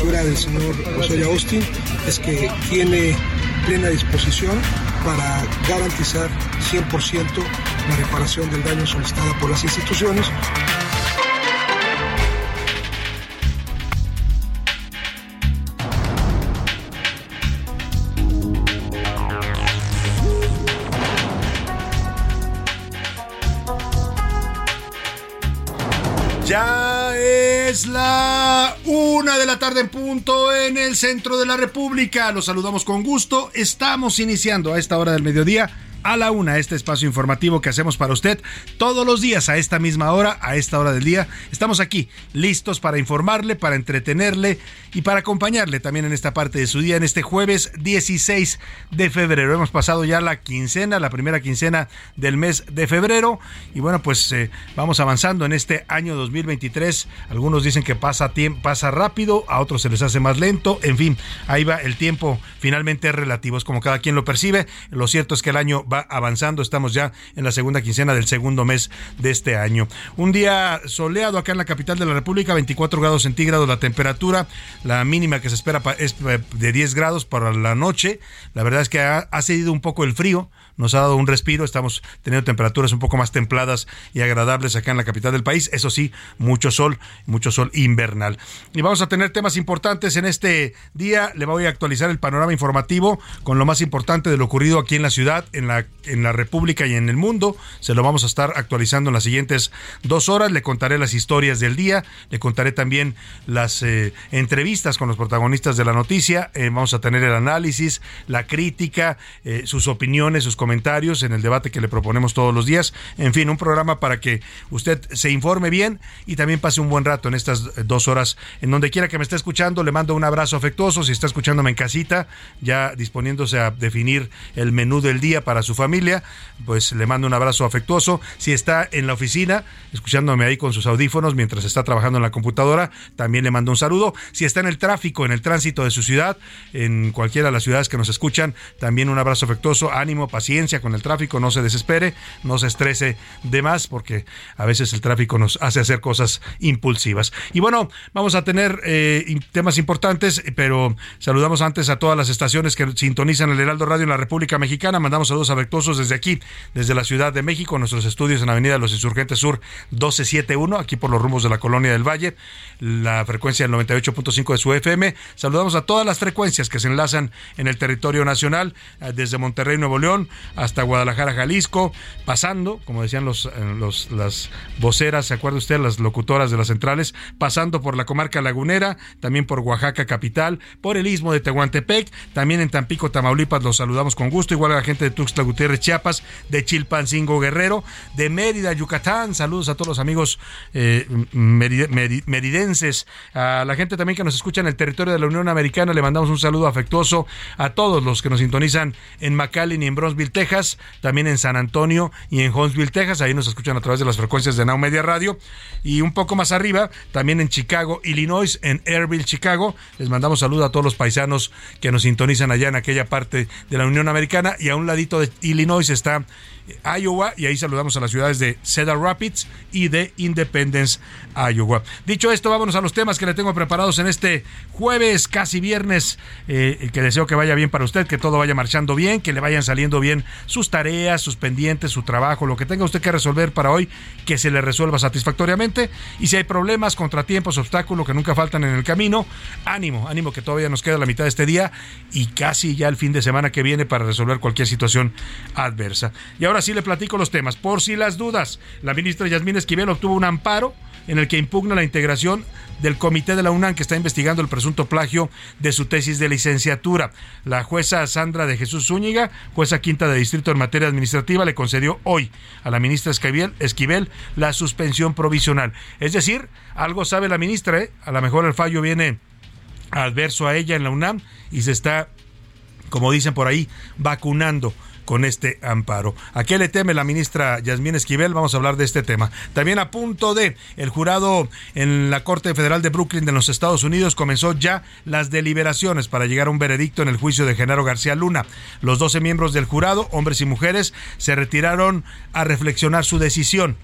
Postura del señor José Austin es que tiene plena disposición para garantizar 100% la reparación del daño solicitada por las instituciones. Una de la tarde en punto en el centro de la República. Los saludamos con gusto. Estamos iniciando a esta hora del mediodía a la una este espacio informativo que hacemos para usted todos los días a esta misma hora, a esta hora del día. Estamos aquí listos para informarle, para entretenerle y para acompañarle también en esta parte de su día, en este jueves 16 de febrero. Hemos pasado ya la quincena, la primera quincena del mes de febrero y bueno, pues eh, vamos avanzando en este año 2023. Algunos dicen que pasa, pasa rápido, a otros se les hace más lento. En fin, ahí va el tiempo, finalmente es relativo, es como cada quien lo percibe. Lo cierto es que el año va avanzando. Estamos ya en la segunda quincena del segundo mes de este año. Un día soleado acá en la capital de la República, 24 grados centígrados la temperatura. La mínima que se espera es de 10 grados para la noche. La verdad es que ha, ha cedido un poco el frío nos ha dado un respiro, estamos teniendo temperaturas un poco más templadas y agradables acá en la capital del país, eso sí, mucho sol, mucho sol invernal. Y vamos a tener temas importantes en este día, le voy a actualizar el panorama informativo con lo más importante de lo ocurrido aquí en la ciudad, en la, en la República y en el mundo, se lo vamos a estar actualizando en las siguientes dos horas, le contaré las historias del día, le contaré también las eh, entrevistas con los protagonistas de la noticia, eh, vamos a tener el análisis, la crítica, eh, sus opiniones, sus comentarios, comentarios en el debate que le proponemos todos los días. En fin, un programa para que usted se informe bien y también pase un buen rato en estas dos horas. En donde quiera que me esté escuchando, le mando un abrazo afectuoso. Si está escuchándome en casita, ya disponiéndose a definir el menú del día para su familia, pues le mando un abrazo afectuoso. Si está en la oficina, escuchándome ahí con sus audífonos mientras está trabajando en la computadora, también le mando un saludo. Si está en el tráfico, en el tránsito de su ciudad, en cualquiera de las ciudades que nos escuchan, también un abrazo afectuoso, ánimo, paciencia con el tráfico, no se desespere, no se estrese de más, porque a veces el tráfico nos hace hacer cosas impulsivas. Y bueno, vamos a tener eh, temas importantes, pero saludamos antes a todas las estaciones que sintonizan el Heraldo Radio en la República Mexicana. Mandamos saludos afectuosos desde aquí, desde la Ciudad de México, nuestros estudios en Avenida de los Insurgentes Sur 1271, aquí por los rumbos de la Colonia del Valle, la frecuencia del 98.5 de su FM. Saludamos a todas las frecuencias que se enlazan en el territorio nacional, eh, desde Monterrey, Nuevo León, hasta Guadalajara, Jalisco, pasando, como decían los, eh, los, las voceras, ¿se acuerda usted? Las locutoras de las centrales, pasando por la comarca lagunera, también por Oaxaca capital, por el istmo de Tehuantepec, también en Tampico, Tamaulipas, los saludamos con gusto, igual a la gente de Tuxtla Gutiérrez, Chiapas, de Chilpancingo, Guerrero, de Mérida, Yucatán. Saludos a todos los amigos eh, meridenses, a la gente también que nos escucha en el territorio de la Unión Americana. Le mandamos un saludo afectuoso a todos los que nos sintonizan en McAllen y en Bronzeville, Texas, también en San Antonio y en Huntsville, Texas. Ahí nos escuchan a través de las frecuencias de Now Media Radio. Y un poco más arriba, también en Chicago, Illinois, en Airville, Chicago. Les mandamos saludos a todos los paisanos que nos sintonizan allá en aquella parte de la Unión Americana. Y a un ladito de Illinois está Iowa y ahí saludamos a las ciudades de Cedar Rapids y de Independence, Iowa. Dicho esto, vámonos a los temas que le tengo preparados en este jueves, casi viernes, eh, que deseo que vaya bien para usted, que todo vaya marchando bien, que le vayan saliendo bien sus tareas, sus pendientes, su trabajo, lo que tenga usted que resolver para hoy, que se le resuelva satisfactoriamente. Y si hay problemas, contratiempos, obstáculos que nunca faltan en el camino, ánimo, ánimo que todavía nos queda la mitad de este día y casi ya el fin de semana que viene para resolver cualquier situación adversa. Y ahora sí le platico los temas. Por si las dudas, la ministra Yasmín Esquivel obtuvo un amparo en el que impugna la integración del comité de la UNAM que está investigando el presunto plagio de su tesis de licenciatura. La jueza Sandra de Jesús Zúñiga, jueza quinta de distrito en materia administrativa, le concedió hoy a la ministra Esquivel, Esquivel la suspensión provisional. Es decir, algo sabe la ministra, ¿eh? a lo mejor el fallo viene adverso a ella en la UNAM y se está, como dicen por ahí, vacunando con este amparo. ¿A qué le teme la ministra Yasmín Esquivel? Vamos a hablar de este tema. También a punto de el jurado en la Corte Federal de Brooklyn de los Estados Unidos comenzó ya las deliberaciones para llegar a un veredicto en el juicio de Genaro García Luna. Los 12 miembros del jurado, hombres y mujeres, se retiraron a reflexionar su decisión.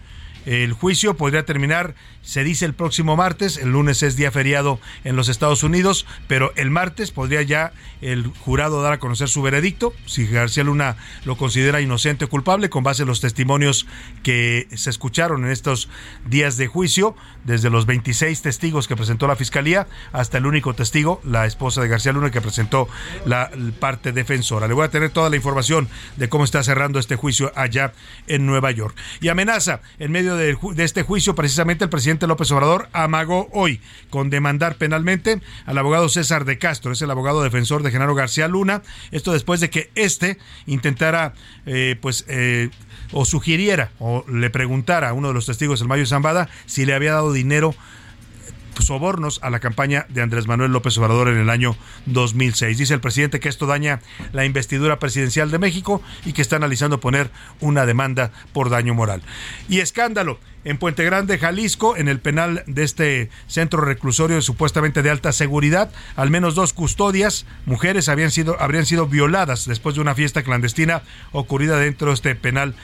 El juicio podría terminar se dice el próximo martes, el lunes es día feriado en los Estados Unidos, pero el martes podría ya el jurado dar a conocer su veredicto, si García Luna lo considera inocente o culpable, con base en los testimonios que se escucharon en estos días de juicio, desde los 26 testigos que presentó la Fiscalía hasta el único testigo, la esposa de García Luna, que presentó la parte defensora. Le voy a tener toda la información de cómo está cerrando este juicio allá en Nueva York. Y amenaza, en medio de, de este juicio, precisamente el presidente López Obrador amagó hoy con demandar penalmente al abogado César de Castro, es el abogado defensor de Genaro García Luna. Esto después de que éste intentara, eh, pues, eh, o sugiriera o le preguntara a uno de los testigos, el Mayo Zambada, si le había dado dinero sobornos a la campaña de Andrés Manuel López Obrador en el año 2006. Dice el presidente que esto daña la investidura presidencial de México y que está analizando poner una demanda por daño moral. Y escándalo en Puente Grande, Jalisco, en el penal de este centro reclusorio supuestamente de alta seguridad. Al menos dos custodias, mujeres, habían sido, habrían sido violadas después de una fiesta clandestina ocurrida dentro de este penal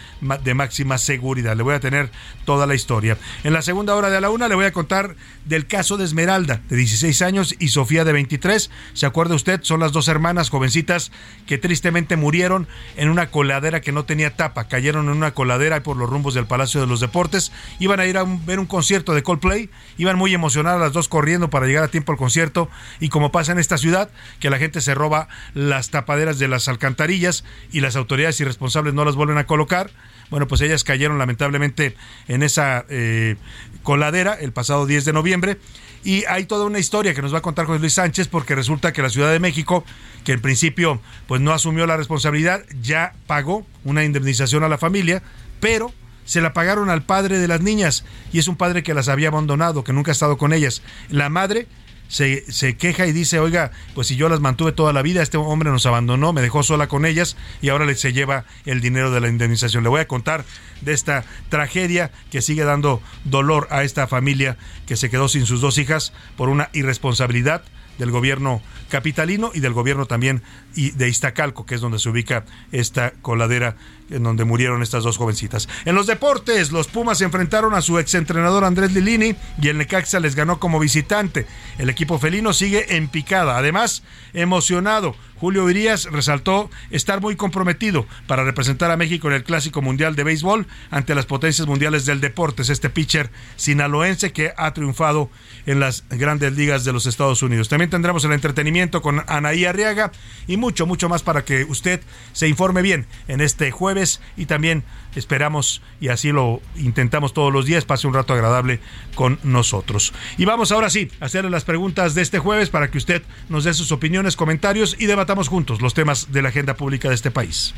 de máxima seguridad. Le voy a tener toda la historia. En la segunda hora de la una le voy a contar del caso de Esmeralda, de 16 años, y Sofía, de 23. ¿Se acuerda usted? Son las dos hermanas jovencitas que tristemente murieron en una coladera que no tenía tapa. Cayeron en una coladera por los rumbos del Palacio de los Deportes iban a ir a ver un concierto de Coldplay, iban muy emocionadas las dos corriendo para llegar a tiempo al concierto y como pasa en esta ciudad, que la gente se roba las tapaderas de las alcantarillas y las autoridades irresponsables no las vuelven a colocar, bueno, pues ellas cayeron lamentablemente en esa eh, coladera el pasado 10 de noviembre. Y hay toda una historia que nos va a contar José Luis Sánchez porque resulta que la Ciudad de México, que en principio pues no asumió la responsabilidad, ya pagó una indemnización a la familia, pero se la pagaron al padre de las niñas y es un padre que las había abandonado, que nunca ha estado con ellas. La madre se, se, queja y dice, oiga, pues si yo las mantuve toda la vida, este hombre nos abandonó, me dejó sola con ellas y ahora se lleva el dinero de la indemnización. Le voy a contar de esta tragedia que sigue dando dolor a esta familia que se quedó sin sus dos hijas por una irresponsabilidad del gobierno capitalino y del gobierno también de Iztacalco, que es donde se ubica esta coladera en donde murieron estas dos jovencitas. En los deportes, los Pumas se enfrentaron a su exentrenador Andrés Lilini y el Necaxa les ganó como visitante. El equipo felino sigue en picada, además emocionado. Julio Irías resaltó estar muy comprometido para representar a México en el Clásico Mundial de Béisbol ante las potencias mundiales del deporte. Es este pitcher sinaloense que ha triunfado en las grandes ligas de los Estados Unidos. También tendremos el entretenimiento con Anaí Arriaga y mucho, mucho más para que usted se informe bien en este jueves y también esperamos y así lo intentamos todos los días, pase un rato agradable con nosotros. Y vamos ahora sí a hacerle las preguntas de este jueves para que usted nos dé sus opiniones, comentarios y debatamos juntos los temas de la agenda pública de este país.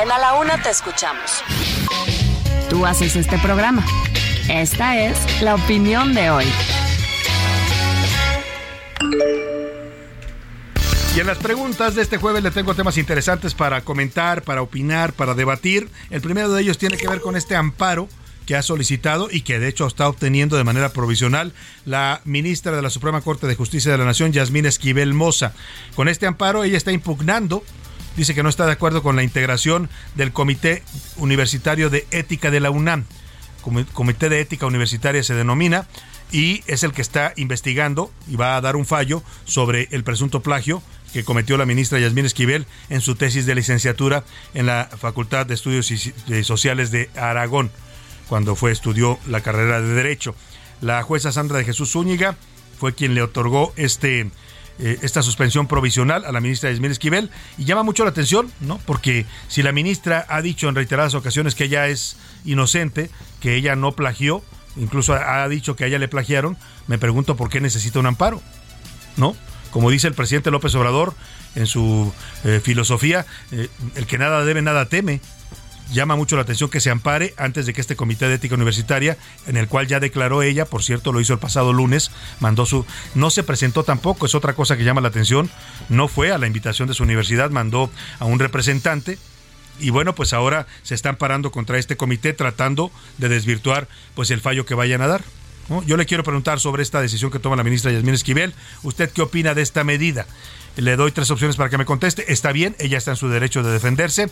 En A la Una te escuchamos. Tú haces este programa. Esta es la opinión de hoy. Y en las preguntas de este jueves le tengo temas interesantes para comentar, para opinar, para debatir. El primero de ellos tiene que ver con este amparo que ha solicitado y que de hecho está obteniendo de manera provisional la ministra de la Suprema Corte de Justicia de la Nación, Yasmín Esquivel Moza. Con este amparo ella está impugnando dice que no está de acuerdo con la integración del Comité Universitario de Ética de la UNAM. Comité de Ética Universitaria se denomina y es el que está investigando y va a dar un fallo sobre el presunto plagio que cometió la ministra Yasmín Esquivel en su tesis de licenciatura en la Facultad de Estudios Sociales de Aragón, cuando fue estudió la carrera de Derecho. La jueza Sandra de Jesús Zúñiga fue quien le otorgó este eh, esta suspensión provisional a la ministra Yasmín Esquivel y llama mucho la atención, ¿no? Porque si la ministra ha dicho en reiteradas ocasiones que ella es inocente, que ella no plagió, incluso ha dicho que a ella le plagiaron, me pregunto por qué necesita un amparo, ¿no? Como dice el presidente López Obrador en su eh, filosofía, eh, el que nada debe, nada teme llama mucho la atención que se ampare antes de que este comité de ética universitaria, en el cual ya declaró ella, por cierto, lo hizo el pasado lunes, mandó su... No se presentó tampoco, es otra cosa que llama la atención, no fue a la invitación de su universidad, mandó a un representante. Y bueno, pues ahora se están parando contra este comité tratando de desvirtuar pues el fallo que vayan a dar. Yo le quiero preguntar sobre esta decisión que toma la ministra Yasmín Esquivel. ¿Usted qué opina de esta medida? Le doy tres opciones para que me conteste. Está bien, ella está en su derecho de defenderse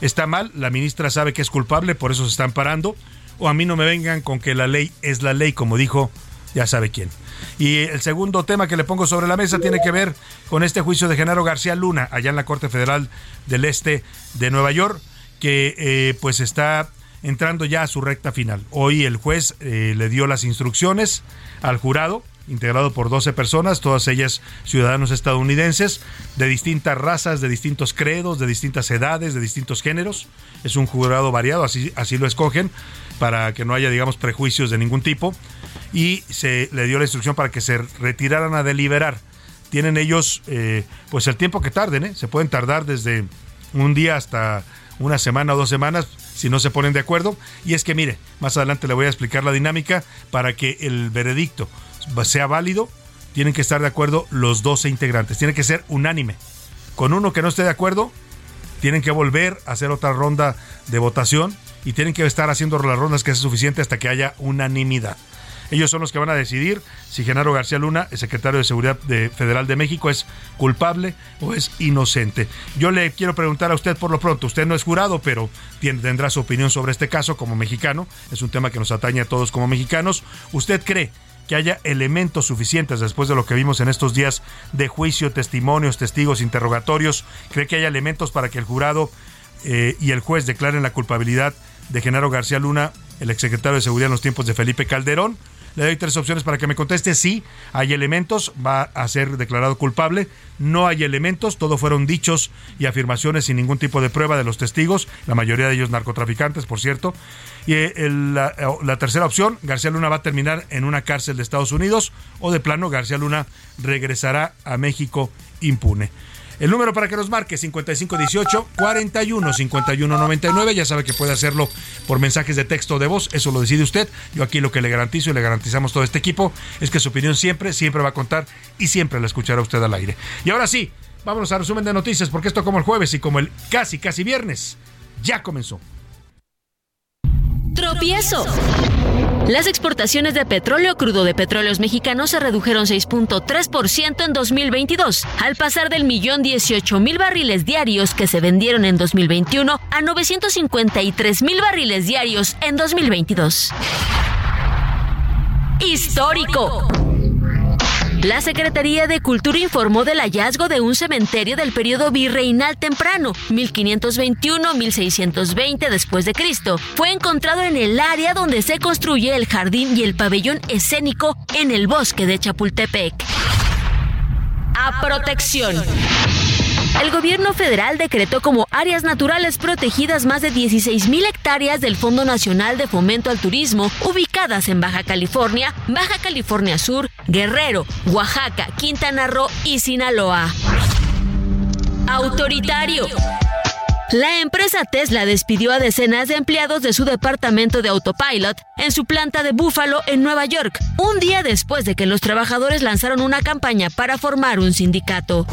está mal, la ministra sabe que es culpable, por eso se están parando, o a mí no me vengan con que la ley es la ley, como dijo ya sabe quién. Y el segundo tema que le pongo sobre la mesa tiene que ver con este juicio de Genaro García Luna, allá en la Corte Federal del Este de Nueva York, que eh, pues está entrando ya a su recta final. Hoy el juez eh, le dio las instrucciones al jurado integrado por 12 personas, todas ellas ciudadanos estadounidenses, de distintas razas, de distintos credos, de distintas edades, de distintos géneros. Es un jurado variado, así, así lo escogen, para que no haya, digamos, prejuicios de ningún tipo. Y se le dio la instrucción para que se retiraran a deliberar. Tienen ellos, eh, pues el tiempo que tarden, ¿eh? se pueden tardar desde un día hasta una semana o dos semanas si no se ponen de acuerdo. Y es que mire, más adelante le voy a explicar la dinámica para que el veredicto sea válido, tienen que estar de acuerdo los 12 integrantes. Tiene que ser unánime. Con uno que no esté de acuerdo, tienen que volver a hacer otra ronda de votación y tienen que estar haciendo las rondas que sea suficiente hasta que haya unanimidad. Ellos son los que van a decidir si Genaro García Luna, el secretario de Seguridad Federal de México, es culpable o es inocente. Yo le quiero preguntar a usted por lo pronto, usted no es jurado, pero tendrá su opinión sobre este caso como mexicano, es un tema que nos atañe a todos como mexicanos. ¿Usted cree que haya elementos suficientes después de lo que vimos en estos días de juicio, testimonios, testigos, interrogatorios. ¿Cree que haya elementos para que el jurado eh, y el juez declaren la culpabilidad de Genaro García Luna, el exsecretario de Seguridad en los tiempos de Felipe Calderón? Le doy tres opciones para que me conteste. Sí, hay elementos, va a ser declarado culpable. No hay elementos, todo fueron dichos y afirmaciones sin ningún tipo de prueba de los testigos, la mayoría de ellos narcotraficantes, por cierto. Y eh, la, la, tercera opción, García Luna va a terminar en una cárcel de Estados Unidos o de plano García Luna regresará a México impune. El número para que nos marque 5518 41 51 99. Ya sabe que puede hacerlo por mensajes de texto o de voz. Eso lo decide usted. Yo aquí lo que le garantizo y le garantizamos todo este equipo es que su opinión siempre, siempre va a contar y siempre la escuchará usted al aire. Y ahora sí, vámonos a resumen de noticias porque esto como el jueves y como el casi, casi viernes ya comenzó. Tropiezo. Las exportaciones de petróleo crudo de petróleos mexicanos se redujeron 6.3% en 2022, al pasar del millón 18 mil barriles diarios que se vendieron en 2021 a 953 mil barriles diarios en 2022. Histórico. La Secretaría de Cultura informó del hallazgo de un cementerio del periodo virreinal temprano, 1521-1620 después de Cristo. Fue encontrado en el área donde se construye el jardín y el pabellón escénico en el bosque de Chapultepec. A protección. El gobierno federal decretó como áreas naturales protegidas más de 16.000 hectáreas del Fondo Nacional de Fomento al Turismo, ubicadas en Baja California, Baja California Sur, Guerrero, Oaxaca, Quintana Roo y Sinaloa. Autoritario. La empresa Tesla despidió a decenas de empleados de su departamento de autopilot en su planta de Buffalo en Nueva York, un día después de que los trabajadores lanzaron una campaña para formar un sindicato.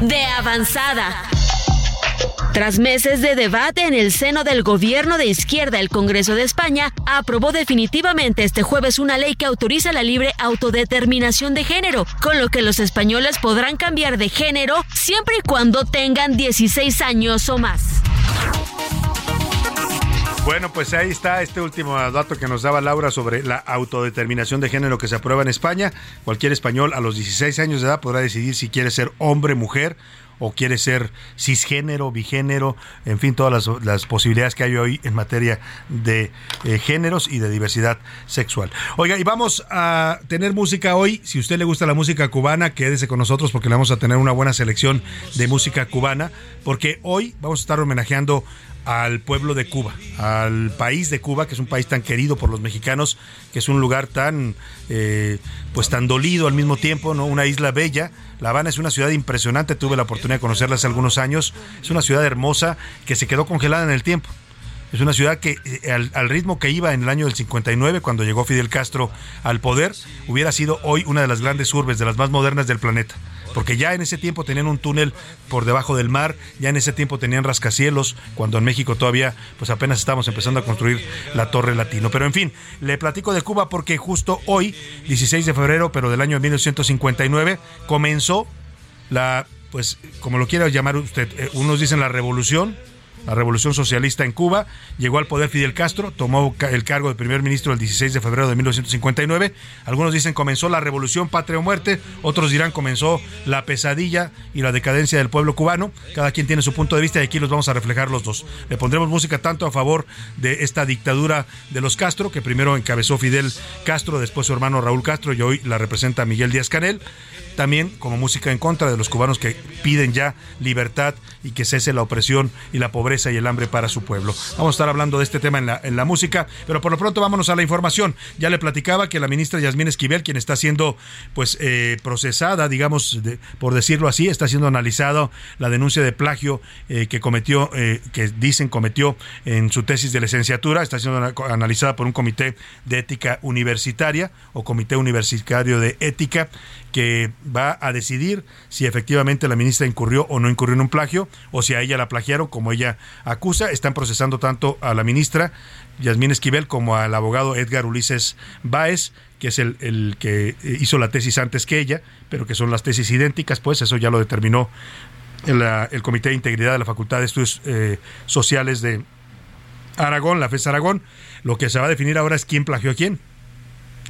De avanzada. Tras meses de debate en el seno del gobierno de izquierda, el Congreso de España aprobó definitivamente este jueves una ley que autoriza la libre autodeterminación de género, con lo que los españoles podrán cambiar de género siempre y cuando tengan 16 años o más. Bueno, pues ahí está este último dato que nos daba Laura sobre la autodeterminación de género que se aprueba en España. Cualquier español a los 16 años de edad podrá decidir si quiere ser hombre, mujer o quiere ser cisgénero, bigénero, en fin, todas las, posibilidades que hay hoy en materia de eh, géneros y de diversidad sexual. Oiga, y vamos a tener música hoy. Si a usted le gusta la música cubana, quédese con nosotros porque le vamos a tener una buena selección de música cubana, porque hoy vamos a estar homenajeando al pueblo de Cuba, al país de Cuba, que es un país tan querido por los mexicanos, que es un lugar tan, eh, pues tan dolido al mismo tiempo, ¿no? Una isla bella. La Habana es una ciudad impresionante, tuve la oportunidad de conocerla hace algunos años. Es una ciudad hermosa que se quedó congelada en el tiempo. Es una ciudad que eh, al, al, ritmo que iba en el año del 59, cuando llegó Fidel Castro al poder, hubiera sido hoy una de las grandes urbes, de las más modernas del planeta porque ya en ese tiempo tenían un túnel por debajo del mar, ya en ese tiempo tenían rascacielos, cuando en México todavía pues apenas estábamos empezando a construir la Torre Latino. Pero en fin, le platico de Cuba porque justo hoy, 16 de febrero, pero del año 1959, comenzó la pues como lo quiera llamar usted, eh, unos dicen la revolución, la revolución socialista en Cuba. Llegó al poder Fidel Castro, tomó el cargo de primer ministro el 16 de febrero de 1959. Algunos dicen comenzó la revolución patria o muerte, otros dirán comenzó la pesadilla y la decadencia del pueblo cubano. Cada quien tiene su punto de vista y aquí los vamos a reflejar los dos. Le pondremos música tanto a favor de esta dictadura de los Castro, que primero encabezó Fidel Castro, después su hermano Raúl Castro y hoy la representa Miguel Díaz Canel también como música en contra de los cubanos que piden ya libertad y que cese la opresión y la pobreza y el hambre para su pueblo. Vamos a estar hablando de este tema en la, en la música, pero por lo pronto vámonos a la información. Ya le platicaba que la ministra Yasmín Esquivel, quien está siendo pues eh, procesada, digamos, por decirlo así, está siendo analizado la denuncia de plagio eh, que cometió, eh, que dicen cometió en su tesis de licenciatura, está siendo analizada por un comité de ética universitaria o comité universitario de ética que va a decidir si efectivamente la ministra incurrió o no incurrió en un plagio, o si a ella la plagiaron como ella acusa. Están procesando tanto a la ministra Yasmín Esquivel como al abogado Edgar Ulises Báez, que es el, que hizo la tesis antes que ella, pero que son las tesis idénticas, pues eso ya lo determinó el, Comité de Integridad de la Facultad de Estudios eh, Sociales de Aragón, la FES Aragón. Lo que se va a definir ahora es quién plagió a quién.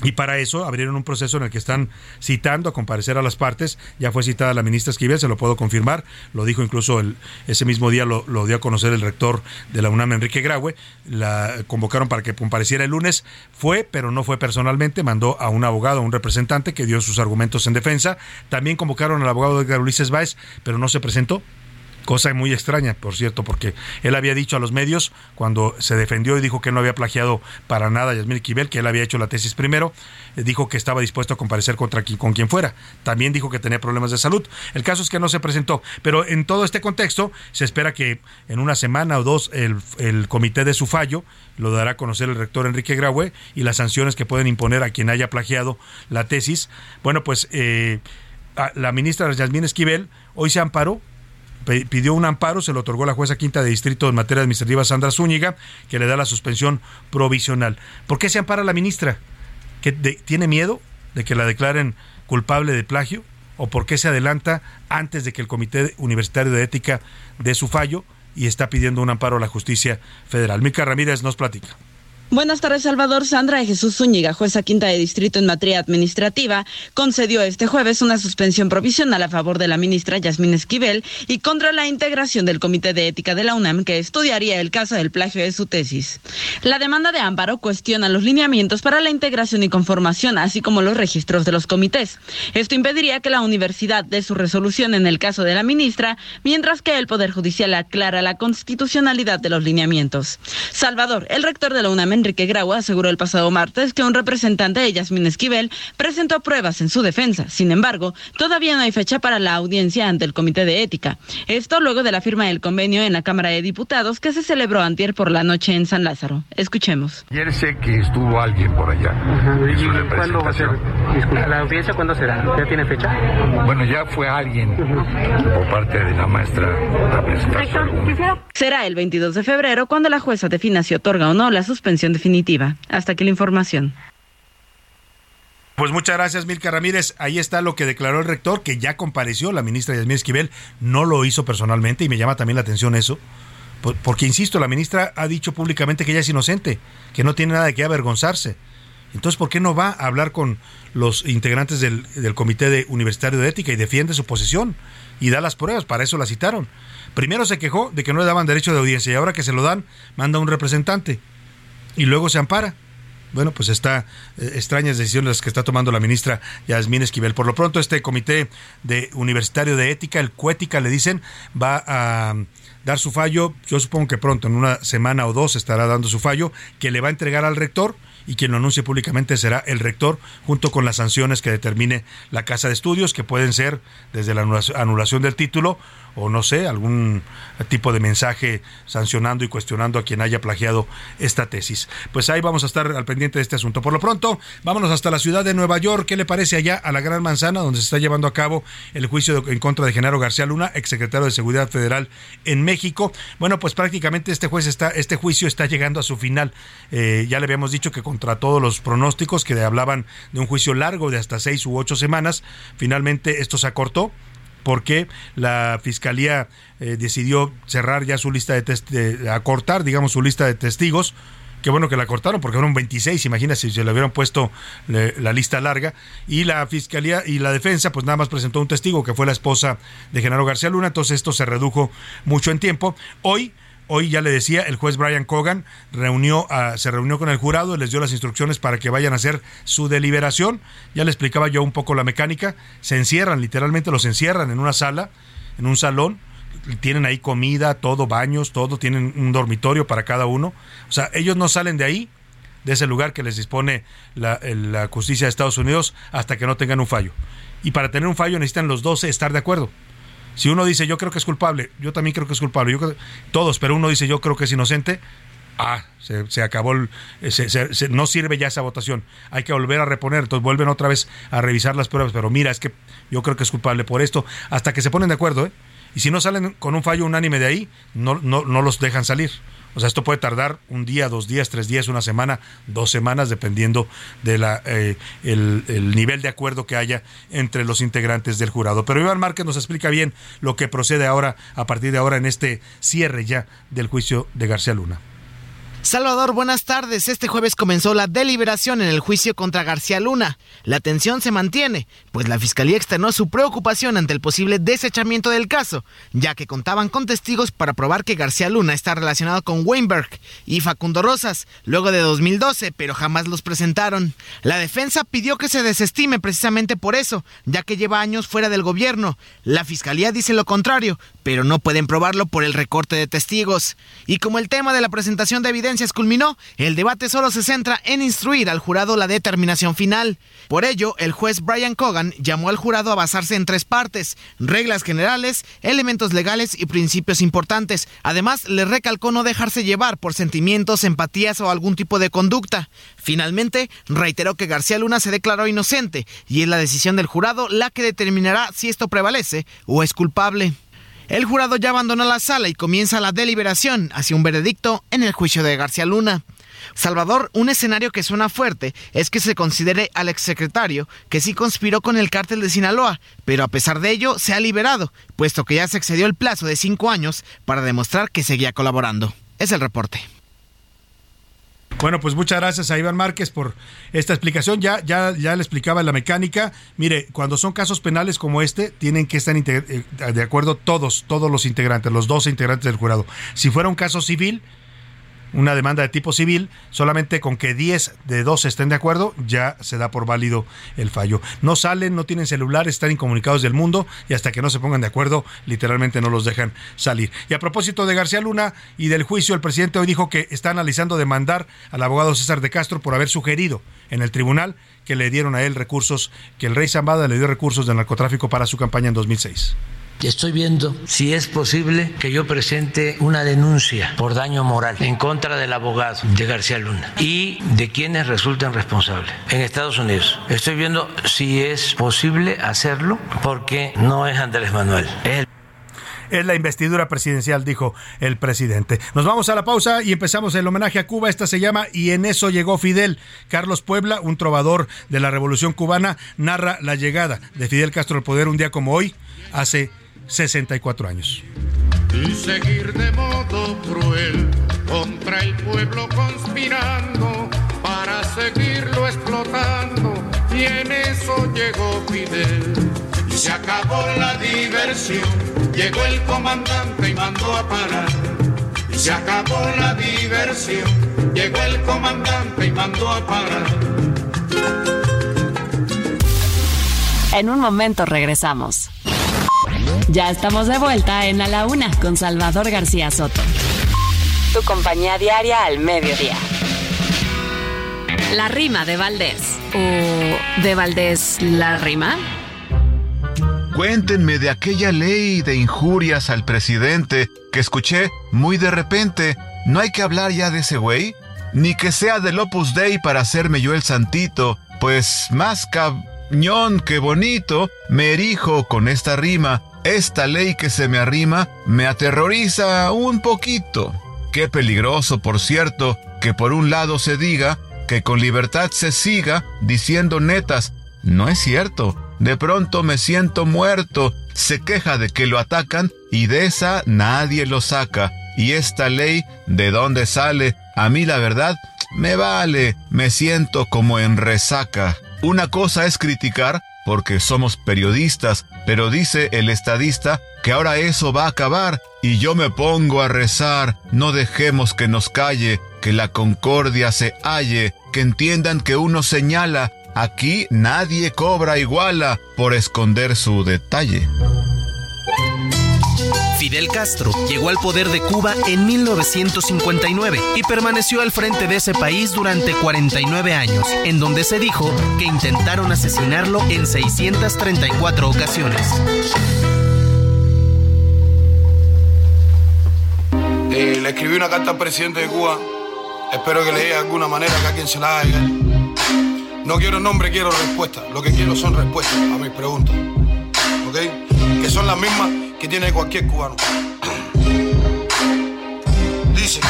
Y para eso abrieron un proceso en el que están citando a comparecer a las partes. Ya fue citada la ministra Esquivel, se lo puedo confirmar. Lo dijo incluso el, ese mismo día, lo, dio a conocer el rector de la UNAM, Enrique Graue. La convocaron para que compareciera el lunes. Fue, pero no fue personalmente. Mandó a un abogado, a un representante que dio sus argumentos en defensa. También convocaron al abogado Edgar Ulises Báez, pero no se presentó cosa muy extraña, por cierto, porque él había dicho a los medios cuando se defendió y dijo que no había plagiado para nada a Yasmín Kibel, que él había hecho la tesis primero, eh, dijo que estaba dispuesto a comparecer contra con quien fuera. También dijo que tenía problemas de salud. El caso es que no se presentó, pero en todo este contexto se espera que en una semana o dos el, el comité de su fallo lo dará a conocer el rector Enrique Graue y las sanciones que pueden imponer a quien haya plagiado la tesis. Bueno, pues eh, la ministra Yasmín Esquivel hoy se amparó pidió un amparo, se lo otorgó la jueza quinta de distrito en materia administrativa Sandra Zúñiga, que le da la suspensión provisional. ¿Por qué se ampara la ministra? ¿Que ¿Tiene miedo de que la declaren culpable de plagio? ¿O por qué se adelanta antes de que el Comité Universitario de Ética dé su fallo y está pidiendo un amparo a la justicia federal? Mica Ramírez nos platica. Buenas tardes, Salvador. Sandra de Jesús Zúñiga, jueza quinta de distrito en materia administrativa, concedió este jueves una suspensión provisional a favor de la ministra Yasmín Esquivel y contra la integración del Comité de Ética de la UNAM que estudiaría el caso del plagio de su tesis. La demanda de Ámbaro cuestiona los lineamientos para la integración y conformación, así como los registros de los comités. Esto impediría que la universidad dé su resolución en el caso de la ministra, mientras que el Poder Judicial aclara la constitucionalidad de los lineamientos. Salvador, el rector de la UNAM Enrique Grau, aseguró el pasado martes que un representante de Yasmín Esquivel presentó pruebas en su defensa. Sin embargo, todavía no hay fecha para la audiencia ante el Comité de Ética. Esto luego de la firma del convenio en la Cámara de Diputados que se celebró antier por la noche en San Lázaro. Escuchemos. Ayer sé que estuvo alguien por allá. ¿Y cuándo va a ser? ¿La audiencia cuándo será? ¿Ya tiene fecha? Bueno, ya fue alguien por parte de la maestra Será el 22 de febrero cuando la jueza defina si otorga o no la suspensión definitiva. Hasta aquí la información. Pues muchas gracias, Milka Ramírez. Ahí está lo que declaró el rector, que ya compareció la ministra Yasmín Esquivel. No lo hizo personalmente y me llama también la atención eso. Porque, insisto, la ministra ha dicho públicamente que ella es inocente, que no tiene nada de qué avergonzarse. Entonces, ¿por qué no va a hablar con los integrantes del, del Comité de Universitario de Ética y defiende su posición? Y da las pruebas, para eso la citaron. Primero se quejó de que no le daban derecho de audiencia y ahora que se lo dan, manda un representante. Y luego se ampara. Bueno, pues está eh, extrañas decisiones las que está tomando la ministra Yasmín Esquivel. Por lo pronto, este comité de universitario de ética, el CUETICA, le dicen, va a dar su fallo. Yo supongo que pronto, en una semana o dos, estará dando su fallo, que le va a entregar al rector y quien lo anuncie públicamente será el rector, junto con las sanciones que determine la Casa de Estudios, que pueden ser desde la anulación del título o no sé, algún tipo de mensaje sancionando y cuestionando a quien haya plagiado esta tesis. Pues ahí vamos a estar al pendiente de este asunto. Por lo pronto, vámonos hasta la ciudad de Nueva York. ¿Qué le parece allá a la Gran Manzana, donde se está llevando a cabo el juicio en contra de Genaro García Luna, exsecretario de Seguridad Federal en México? Bueno, pues prácticamente este juez está, este juicio está llegando a su final. Eh, ya le habíamos dicho que contra todos los pronósticos que hablaban de un juicio largo de hasta seis u ocho semanas, finalmente esto se acortó porque la fiscalía eh, decidió cerrar ya su lista de, acortar, digamos, su lista de testigos. Qué bueno que la cortaron porque fueron 26, imagínate si se le hubieran puesto la lista larga. Y la fiscalía y la defensa, pues nada más presentó un testigo que fue la esposa de Genaro García Luna, entonces esto se redujo mucho en tiempo. Hoy Hoy ya le decía, el juez Brian Cogan reunió se reunió con el jurado y les dio las instrucciones para que vayan a hacer su deliberación. Ya le explicaba yo un poco la mecánica. Se encierran, literalmente los encierran en una sala, en un salón. Tienen ahí comida, todo, baños, todo. Tienen un dormitorio para cada uno. O sea, ellos no salen de ahí, de ese lugar que les dispone la, la justicia de Estados Unidos, hasta que no tengan un fallo. Y para tener un fallo necesitan los 12 estar de acuerdo. Si uno dice yo creo que es culpable, yo también creo que es culpable, yo todos, pero uno dice yo creo que es inocente, ah, se, acabó, el, se, no sirve ya esa votación, hay que volver a reponer, entonces vuelven otra vez a revisar las pruebas, pero mira, es que yo creo que es culpable por esto, hasta que se ponen de acuerdo, ¿eh? Y si no salen con un fallo unánime de ahí, no, no, no los dejan salir. O sea, esto puede tardar un día, dos días, tres días, una semana, dos semanas, dependiendo del de eh, el, nivel de acuerdo que haya entre los integrantes del jurado. Pero Iván Márquez nos explica bien lo que procede ahora, a partir de ahora, en este cierre ya del juicio de García Luna. Salvador, buenas tardes. Este jueves comenzó la deliberación en el juicio contra García Luna. La tensión se mantiene, pues la Fiscalía externó su preocupación ante el posible desechamiento del caso, ya que contaban con testigos para probar que García Luna está relacionado con Weinberg y Facundo Rosas, luego de 2012, pero jamás los presentaron. La defensa pidió que se desestime precisamente por eso, ya que lleva años fuera del gobierno. La Fiscalía dice lo contrario, pero no pueden probarlo por el recorte de testigos. Y como el tema de la presentación de evidencia culminó, el debate solo se centra en instruir al jurado la determinación final. Por ello, el juez Brian Cogan llamó al jurado a basarse en tres partes, reglas generales, elementos legales y principios importantes. Además, le recalcó no dejarse llevar por sentimientos, empatías o algún tipo de conducta. Finalmente, reiteró que García Luna se declaró inocente y es la decisión del jurado la que determinará si esto prevalece o es culpable. El jurado ya abandonó la sala y comienza la deliberación hacia un veredicto en el juicio de García Luna. Salvador, un escenario que suena fuerte es que se considere al exsecretario que sí conspiró con el cártel de Sinaloa, pero a pesar de ello se ha liberado, puesto que ya se excedió el plazo de cinco años para demostrar que seguía colaborando. Es el reporte. Bueno, pues muchas gracias a Iván Márquez por esta explicación. Ya, ya, ya le explicaba la mecánica. Mire, cuando son casos penales como este, tienen que estar eh, de acuerdo todos, todos los integrantes, los 12 integrantes del jurado. Si fuera un caso civil, una demanda de tipo civil, solamente con que 10 de 12 estén de acuerdo, ya se da por válido el fallo. No salen, no tienen celular, están incomunicados del mundo y hasta que no se pongan de acuerdo, literalmente no los dejan salir. Y a propósito de García Luna y del juicio, el presidente hoy dijo que está analizando demandar al abogado César de Castro por haber sugerido en el tribunal que le dieron a él recursos, que el rey Zambada le dio recursos de narcotráfico para su campaña en 2006. Estoy viendo si es posible que yo presente una denuncia por daño moral en contra del abogado de García Luna y de quienes resulten responsables en Estados Unidos. Estoy viendo si es posible hacerlo porque no es Andrés Manuel. Es es la investidura presidencial, dijo el presidente. Nos vamos a la pausa y empezamos el homenaje a Cuba. Esta se llama Y en eso llegó Fidel. Carlos Puebla, un trovador de la Revolución Cubana, narra la llegada de Fidel Castro al poder un día como hoy, hace 64 años. Y seguir de modo cruel contra el pueblo conspirando para seguirlo explotando. Y en eso llegó Fidel. Y se acabó la diversión. Llegó el comandante y mandó a parar. Y se acabó la diversión. Llegó el comandante y mandó a parar. En un momento regresamos. Ya estamos de vuelta en A la Una con Salvador García Soto. Tu compañía diaria al mediodía. La rima de Valdés. ¿O de Valdés la rima? Cuéntenme de aquella ley de injurias al presidente que escuché muy de repente. ¿No hay que hablar ya de ese güey? Ni que sea del Opus Dei para hacerme yo el santito, pues más cañón que bonito me erijo con esta rima esta ley que se me arrima me aterroriza un poquito. Qué peligroso, por cierto, que por un lado se diga que con libertad se siga diciendo netas. No es cierto. De pronto me siento muerto. Se queja de que lo atacan y de esa nadie lo saca. Y esta ley, ¿de dónde sale? A mí la verdad, me vale. Me siento como en resaca. Una cosa es criticar porque somos periodistas, pero dice el estadista que ahora eso va a acabar y yo me pongo a rezar, no dejemos que nos calle, que la concordia se halle, que entiendan que uno señala, aquí nadie cobra iguala por esconder su detalle. Fidel Castro llegó al poder de Cuba en 1959 y permaneció al frente de ese país durante 49 años, en donde se dijo que intentaron asesinarlo en 634 ocasiones. Eh, le escribí una carta al presidente de Cuba. Espero que le de alguna manera que a quien se la haga No quiero nombre, quiero respuesta. Lo que quiero son respuestas a mis preguntas. ¿Ok? Que son las mismas que tiene cualquier cubano. Dice,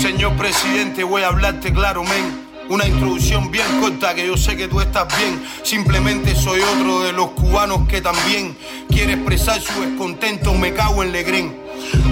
señor presidente, voy a hablarte claro, men. Una introducción bien corta que yo sé que tú estás bien. Simplemente soy otro de los cubanos que también quiere expresar su descontento. Me cago en Legren.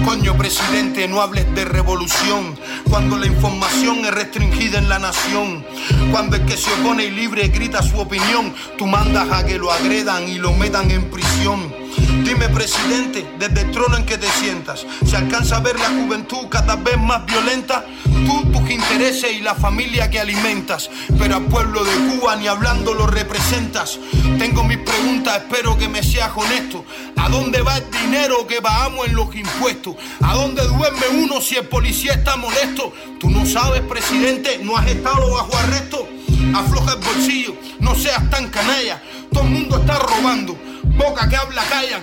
Coño, presidente, no hables de revolución. Cuando la información es restringida en la nación. Cuando el que se opone y libre grita su opinión, tú mandas a que lo agredan y lo metan en prisión. Dime, presidente, desde el trono en que te sientas, ¿se alcanza a ver la juventud cada vez más violenta? Tú, tus intereses y la familia que alimentas, pero al pueblo de Cuba ni hablando lo representas. Tengo mis preguntas, espero que me seas honesto. ¿A dónde va el dinero que pagamos en los impuestos? ¿A dónde duerme uno si el policía está molesto? Tú no sabes, presidente, no has estado bajo arresto. Afloja el bolsillo, no seas tan canalla. Todo el mundo está robando boca que habla callan.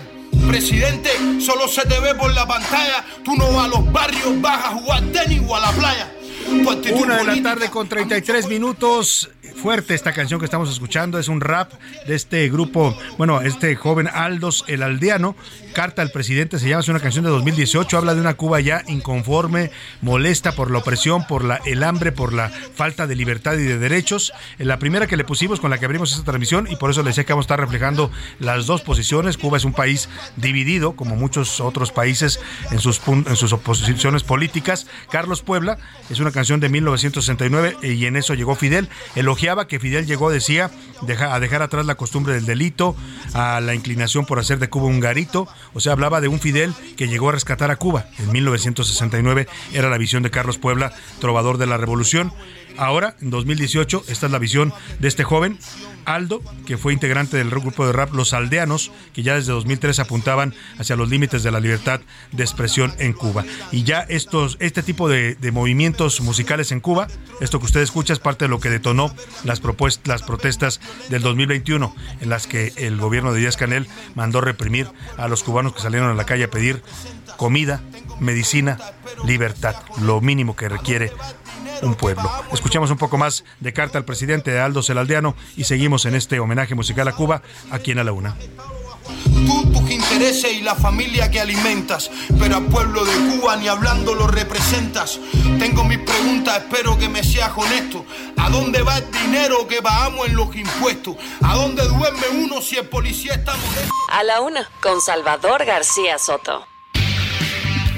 Presidente, solo se te ve por la pantalla. Tú no vas a los barrios, vas a jugar tenis o a la playa. Una de la tarde con 33 minutos fuerte esta canción que estamos escuchando. Es un rap de este grupo, bueno, este joven Aldos, el aldeano. Carta al presidente se llama, es una canción de 2018. Habla de una Cuba ya inconforme, molesta por la opresión, por la, el hambre, por la falta de libertad y de derechos. La primera que le pusimos, con la que abrimos esta transmisión, y por eso le decía que vamos a estar reflejando las dos posiciones. Cuba es un país dividido, como muchos otros países en sus, en sus oposiciones políticas. Carlos Puebla es una canción de 1969 y en eso llegó Fidel. Elogia elogiaba que Fidel llegó, decía, a dejar atrás la costumbre del delito, a la inclinación por hacer de Cuba un garito. O sea, hablaba de un Fidel que llegó a rescatar a Cuba. En 1969 era la visión de Carlos Puebla, trovador de la revolución. Ahora, en 2018, esta es la visión de este joven, Aldo, que fue integrante del grupo de rap Los Aldeanos, que ya desde 2003 apuntaban hacia los límites de la libertad de expresión en Cuba. Y ya estos, este tipo de, movimientos musicales en Cuba, esto que usted escucha es parte de lo que detonó las, propuestas, las protestas del 2021, en las que el gobierno de Díaz Canel mandó reprimir a los cubanos que salieron a la calle a pedir comida, medicina, libertad, lo mínimo que requiere un pueblo. Escuchamos un poco más de carta al presidente de Aldo Celaldeano y seguimos en este homenaje musical a Cuba aquí en A la Una. Tú, tus intereses y la familia que alimentas, pero al pueblo de Cuba ni hablando lo representas. Tengo mis preguntas, espero que me seas honesto. ¿A dónde va el dinero que pagamos en los impuestos? ¿A dónde duerme uno si el policía está molesto? A la una, con Salvador García Soto.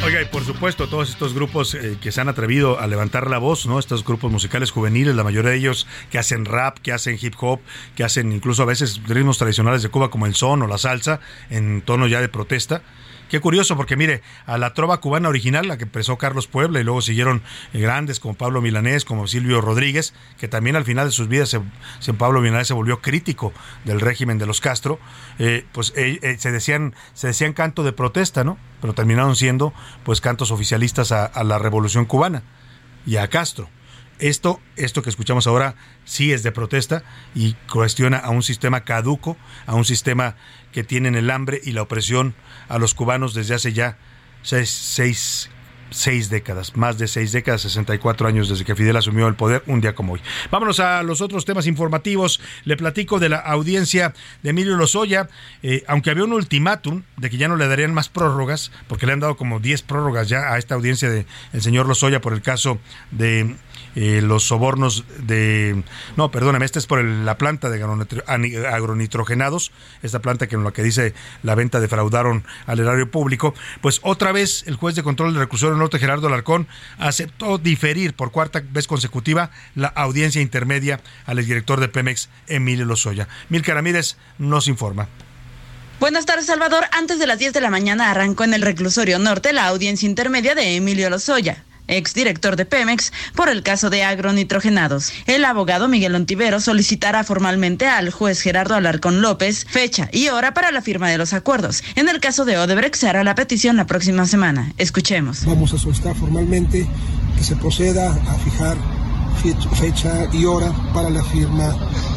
Oiga, y por supuesto, todos estos grupos eh, que se han atrevido a levantar la voz, ¿no? Estos grupos musicales juveniles, la mayoría de ellos que hacen rap, que hacen hip hop, que hacen incluso a veces ritmos tradicionales de Cuba como el son o la salsa, en tono ya de protesta. Qué curioso, porque mire, a la trova cubana original, la que empezó Carlos Puebla y luego siguieron eh, grandes como Pablo Milanés, como Silvio Rodríguez, que también al final de sus vidas, se, Pablo Milanés se volvió crítico del régimen de los Castro, eh, pues eh, se, decían, se decían canto de protesta, ¿no? Pero terminaron siendo pues cantos oficialistas a la revolución cubana y a Castro. Esto, esto que escuchamos ahora sí es de protesta y cuestiona a un sistema caduco, a un sistema que tiene el hambre y la opresión a los cubanos desde hace ya seis, seis, décadas, más de seis décadas, 64 años desde que Fidel asumió el poder, un día como hoy. Vámonos a los otros temas informativos. Le platico de la audiencia de Emilio Lozoya, eh, aunque había un ultimátum de que ya no le darían más prórrogas, porque le han dado como 10 prórrogas ya a esta audiencia del señor Lozoya por el caso de eh, los sobornos de... No, perdóname, esta es por la planta de agronitrogenados, esta planta que en lo que dice la venta defraudaron al erario público, pues otra vez el juez de control del reclusorio norte, Gerardo Alarcón, aceptó diferir por cuarta vez consecutiva la audiencia intermedia al exdirector de Pemex, Emilio Lozoya. Milka Ramírez nos informa. Buenas tardes, Salvador. Antes de las 10 de la mañana arrancó en el reclusorio norte la audiencia intermedia de Emilio Lozoya exdirector de Pemex, por el caso de agronitrogenados. El abogado Miguel Ontivero solicitará formalmente al juez Gerardo Alarcón López fecha y hora para la firma de los acuerdos. En el caso de Odebrecht se hará la petición la próxima semana. Escuchemos. Vamos a solicitar formalmente que se proceda a fijar fecha y hora para la firma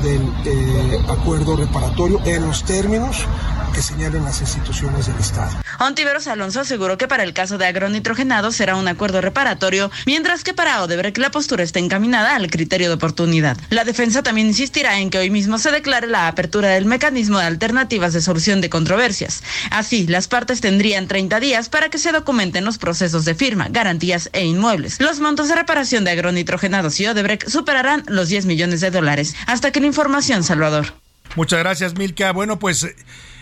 del eh, acuerdo reparatorio en los términos que señalen las instituciones del Estado. Ontiveros Alonso aseguró que para el caso de agronitrogenado será un acuerdo reparatorio, mientras que para Odebrecht la postura está encaminada al criterio de oportunidad. La defensa también insistirá en que hoy mismo se declare la apertura del mecanismo de alternativas de solución de controversias. Así, las partes tendrían 30 días para que se documenten los procesos de firma, garantías e inmuebles. Los montos de reparación de agronitrogenados y Odebrecht superarán los 10 millones de dólares. Hasta que la información, Salvador. Muchas gracias, Milka. Bueno, pues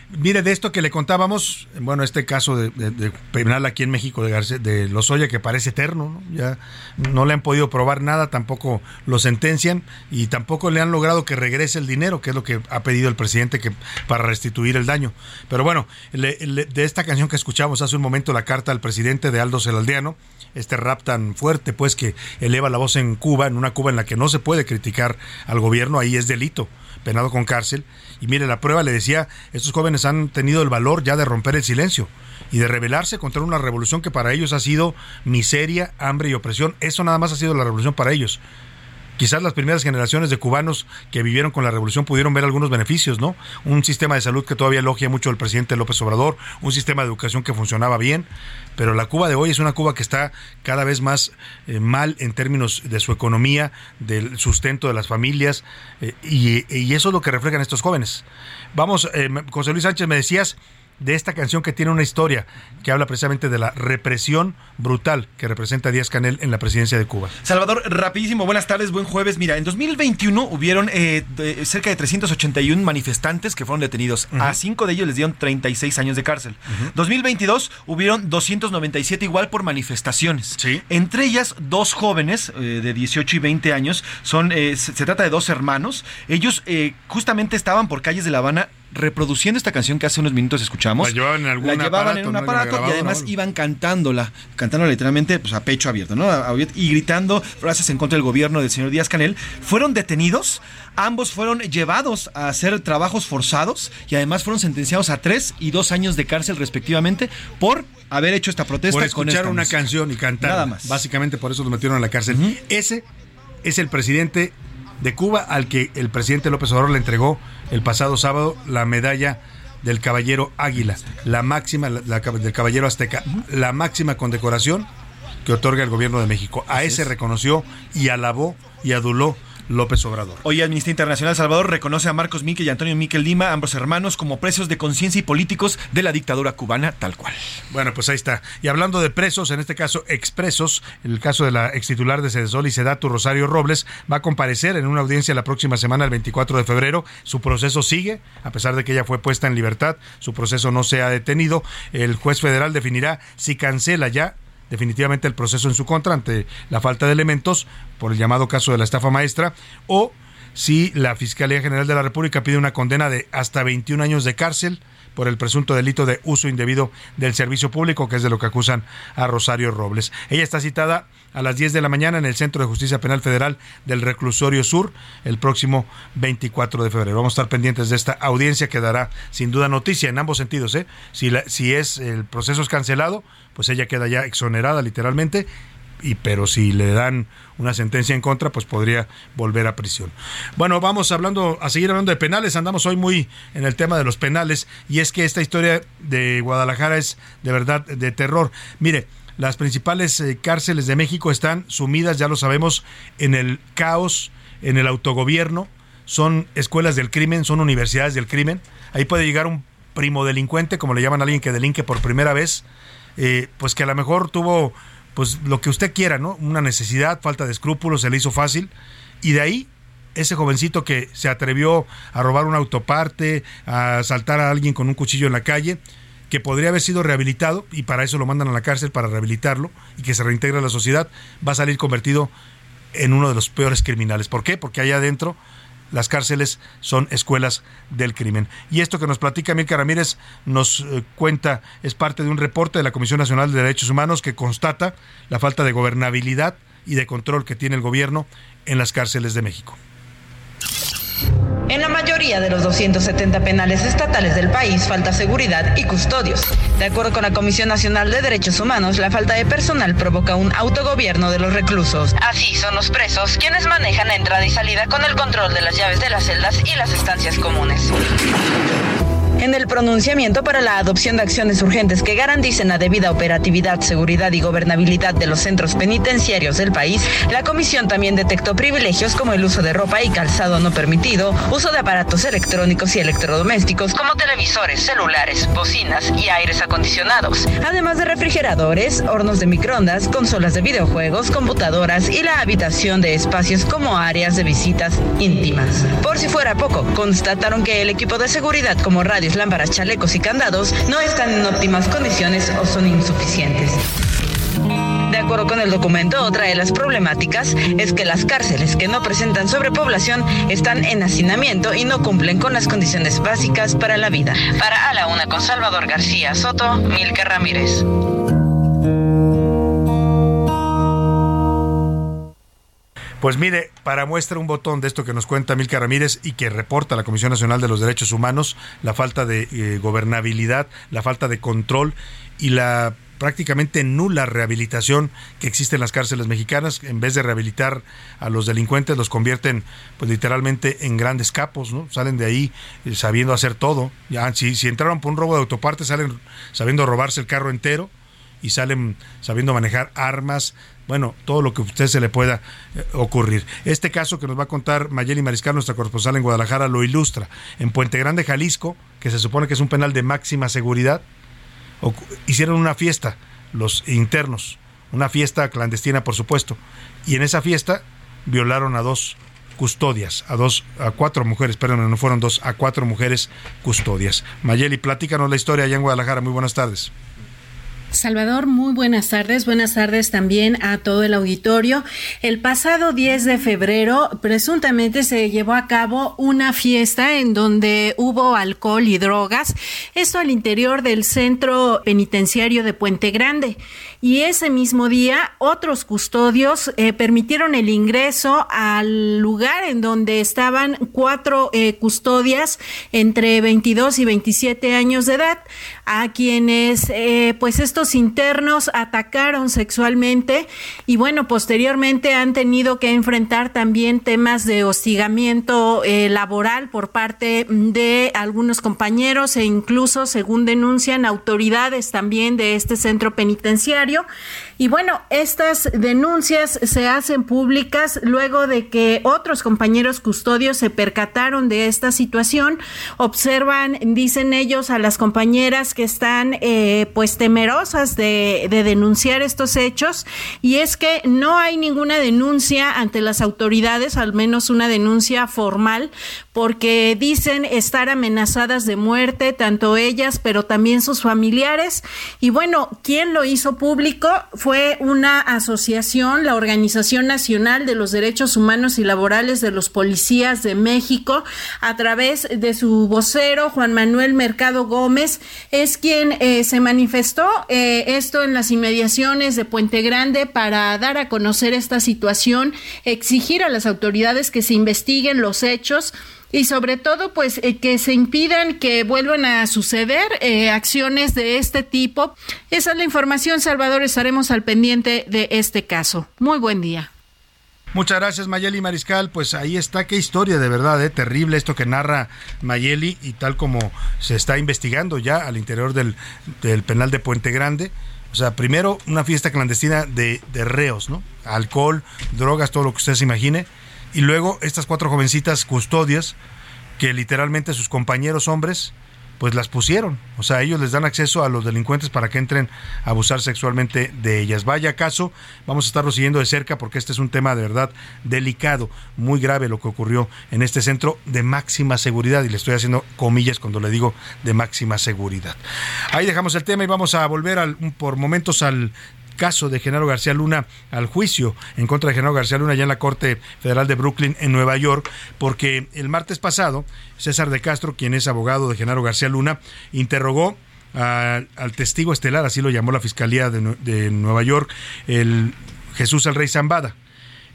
Mire, de esto que le contábamos, bueno, este caso de, penal aquí en México de, García, de que parece eterno, ya no le han podido probar nada, tampoco lo sentencian y tampoco le han logrado que regrese el dinero, que es lo que ha pedido el presidente que para restituir el daño. Pero bueno, de esta canción que escuchamos hace un momento, la carta al presidente de Aldo Celaldeano, este rap tan fuerte, pues que eleva la voz en Cuba, en una Cuba en la que no se puede criticar al gobierno, ahí es delito penado con cárcel. Y mire, la prueba le decía, estos jóvenes han tenido el valor ya de romper el silencio y de rebelarse contra una revolución que para ellos ha sido miseria, hambre y opresión. Eso nada más ha sido la revolución para ellos. Quizás las primeras generaciones de cubanos que vivieron con la revolución pudieron ver algunos beneficios, ¿no? Un sistema de salud que todavía elogia mucho el presidente López Obrador, un sistema de educación que funcionaba bien, pero la Cuba de hoy es una Cuba que está cada vez más eh, mal en términos de su economía, del sustento de las familias, eh, y, eso es lo que reflejan estos jóvenes. Vamos, eh, José Luis Sánchez, me decías de esta canción que tiene una historia que habla precisamente de la represión brutal que representa Díaz Canel en la presidencia de Cuba. Salvador, rapidísimo, buenas tardes, buen jueves. Mira, en 2021 hubieron eh, de- cerca de 381 manifestantes que fueron detenidos. A cinco de ellos les dieron 36 años de cárcel. 2022 hubieron 297 igual por manifestaciones. Entre ellas, dos jóvenes eh, de 18 y 20 años. Son, eh, se, se trata de dos hermanos. Ellos justamente estaban por calles de La Habana reproduciendo esta canción que hace unos minutos escuchamos. La llevaban en algún La llevaban aparato, en un aparato y además iban cantándola, cantándola literalmente pues, a pecho abierto, ¿no? Y gritando frases en contra del gobierno del señor Díaz Canel. Fueron detenidos, ambos fueron llevados a hacer trabajos forzados y además fueron sentenciados a tres y dos años de cárcel respectivamente por haber hecho esta protesta por con escuchar esta una música. canción y cantar. Nada más. Básicamente por eso lo metieron a la cárcel. Ese es el presidente de Cuba al que el presidente López Obrador le entregó el pasado sábado la medalla del Caballero Águila, la máxima, la, la- del Caballero Azteca, la máxima condecoración que otorga el gobierno de México. A ese reconoció y alabó y aduló López Obrador. Hoy Amnistía Internacional Salvador reconoce a Marcos Miquel y Antonio Miquel Lima, ambos hermanos, como presos de conciencia y políticos de la dictadura cubana, tal cual. Bueno, pues ahí está. Y hablando de presos, en este caso expresos, en el caso de la extitular de Cedesol y Sedatu, Rosario Robles, va a comparecer en una audiencia la próxima semana, el 24 de febrero. Su proceso sigue, a pesar de que ella fue puesta en libertad, su proceso no se ha detenido. El juez federal definirá si cancela ya definitivamente el proceso en su contra ante la falta de elementos por el llamado caso de la estafa maestra o si la Fiscalía General de la República pide una condena de hasta 21 años de cárcel por el presunto delito de uso indebido del servicio público, que es de lo que acusan a Rosario Robles. Ella está citada a las 10 de la mañana en el Centro de Justicia Penal Federal del Reclusorio Sur el próximo 24 de febrero. Vamos a estar pendientes de esta audiencia que dará sin duda noticia en ambos sentidos. ¿eh? Si, la- si es el proceso es cancelado, pues ella queda ya exonerada literalmente y pero si le dan una sentencia en contra, pues podría volver a prisión. Bueno, vamos hablando a seguir hablando de penales, andamos hoy muy en el tema de los penales y es que esta historia de Guadalajara es de verdad de terror. Mire, las principales eh, cárceles de México están sumidas, ya lo sabemos, en el caos, en el autogobierno, son escuelas del crimen, son universidades del crimen. Ahí puede llegar un primo delincuente, como le llaman a alguien que delinque por primera vez, eh, pues que a lo mejor tuvo pues lo que usted quiera, ¿no? Una necesidad, falta de escrúpulos, se le hizo fácil. Y de ahí, ese jovencito que se atrevió a robar una autoparte, a asaltar a alguien con un cuchillo en la calle, que podría haber sido rehabilitado, y para eso lo mandan a la cárcel, para rehabilitarlo, y que se reintegre a la sociedad, va a salir convertido en uno de los peores criminales. ¿Por qué? Porque allá adentro las cárceles son escuelas del crimen. Y esto que nos platica Milka Ramírez nos eh, cuenta, es parte de un reporte de la Comisión Nacional de Derechos Humanos que constata la falta de gobernabilidad y de control que tiene el gobierno en las cárceles de México. En la mayoría de los 270 penales estatales del país falta seguridad y custodios. De acuerdo con la Comisión Nacional de Derechos Humanos, la falta de personal provoca un autogobierno de los reclusos. Así son los presos quienes manejan entrada y salida con el control de las llaves de las celdas y las estancias comunes. En el pronunciamiento para la adopción de acciones urgentes que garanticen la debida operatividad, seguridad y gobernabilidad de los centros penitenciarios del país, la comisión también detectó privilegios como el uso de ropa y calzado no permitido, uso de aparatos electrónicos y electrodomésticos como televisores, celulares, bocinas y aires acondicionados, además de refrigeradores, hornos de microondas, consolas de videojuegos, computadoras y la habitación de espacios como áreas de visitas íntimas. Por si fuera poco, constataron que el equipo de seguridad como lámparas, chalecos y candados no están en óptimas condiciones o son insuficientes. De acuerdo con el documento, otra de las problemáticas es que las cárceles que no presentan sobrepoblación están en hacinamiento y no cumplen con las condiciones básicas para la vida. Para A la Una con Salvador García Soto, Milka Ramírez. Pues mire, para muestra un botón de esto que nos cuenta Milka Ramírez y que reporta la Comisión Nacional de los Derechos Humanos, la falta de eh, gobernabilidad, la falta de control y la prácticamente nula rehabilitación que existe en las cárceles mexicanas. En vez de rehabilitar a los delincuentes, los convierten pues literalmente en grandes capos, ¿no? Salen de ahí eh, sabiendo hacer todo. Ya, si, si entraron por un robo de autoparte, salen sabiendo robarse el carro entero y salen sabiendo manejar armas, bueno, todo lo que a usted se le pueda eh, ocurrir. Este caso que nos va a contar Mayeli Mariscal, nuestra corresponsal en Guadalajara, lo ilustra. En Puente Grande, Jalisco, que se supone que es un penal de máxima seguridad, hicieron una fiesta, los internos, una fiesta clandestina, por supuesto, y en esa fiesta violaron a dos custodias, a dos, a cuatro mujeres, perdón, no fueron dos, a cuatro mujeres custodias. Mayeli, platícanos la historia allá en Guadalajara. Muy buenas tardes. Salvador, muy buenas tardes. Buenas tardes también a todo el auditorio. El pasado 10 de febrero, presuntamente se llevó a cabo una fiesta en donde hubo alcohol y drogas. Esto al interior del centro penitenciario de Puente Grande y ese mismo día otros custodios eh, permitieron el ingreso al lugar en donde estaban cuatro eh, custodias entre 22 y 27 años de edad a quienes eh, pues estos internos atacaron sexualmente y bueno posteriormente han tenido que enfrentar también temas de hostigamiento laboral por parte de algunos compañeros e incluso según denuncian autoridades también de este centro penitenciario contrario y bueno, estas denuncias se hacen públicas luego de que otros compañeros custodios se percataron de esta situación, observan, dicen ellos, a las compañeras que están eh, pues temerosas de, de denunciar estos hechos y es que no hay ninguna denuncia ante las autoridades, al menos una denuncia formal, porque dicen estar amenazadas de muerte, tanto ellas, pero también sus familiares. Y bueno, ¿quién lo hizo público? Una asociación, la Organización Nacional de los Derechos Humanos y Laborales de los Policías de México, a través de su vocero, Juan Manuel Mercado Gómez, es quien eh, se manifestó eh, esto en las inmediaciones de Puente Grande para dar a conocer esta situación, exigir a las autoridades que se investiguen los hechos y sobre todo pues eh, que se impidan que vuelvan a suceder eh, acciones de este tipo. Esa es la información, Salvador, estaremos al pendiente de este caso. Muy buen día. Muchas gracias Mayeli Mariscal, pues ahí está, qué historia de verdad, ¿eh? terrible esto que narra Mayeli y tal como se está investigando ya al interior del, del penal de Puente Grande. O sea, primero una fiesta clandestina de, de reos, ¿no? Alcohol, drogas, todo lo que usted se imagine y luego estas cuatro jovencitas custodias que literalmente sus compañeros hombres pues las pusieron. O sea, ellos les dan acceso a los delincuentes para que entren a abusar sexualmente de ellas. Vaya caso, vamos a estarlo siguiendo de cerca porque este es un tema de verdad delicado, muy grave lo que ocurrió en este centro de máxima seguridad. Y le estoy haciendo comillas cuando le digo de máxima seguridad. Ahí dejamos el tema y vamos a volver al, por momentos al caso de Genaro García Luna al juicio en contra de Genaro García Luna ya en la Corte Federal de Brooklyn en Nueva York, porque el martes pasado César de Castro, quien es abogado de Genaro García Luna, interrogó al testigo estelar, así lo llamó la Fiscalía de, Nueva York, el Jesús el Rey Zambada.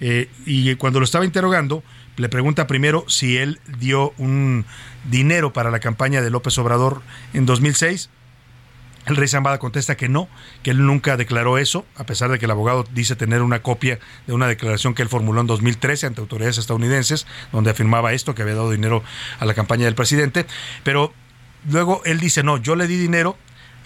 Eh, y cuando lo estaba interrogando, le pregunta primero si él dio un dinero para la campaña de López Obrador en 2006 el rey Zambada contesta que no, que él nunca declaró eso, a pesar de que el abogado dice tener una copia de una declaración que él formuló en 2013 ante autoridades estadounidenses, donde afirmaba esto, que había dado dinero a la campaña del presidente. Pero luego él dice, no, yo le di dinero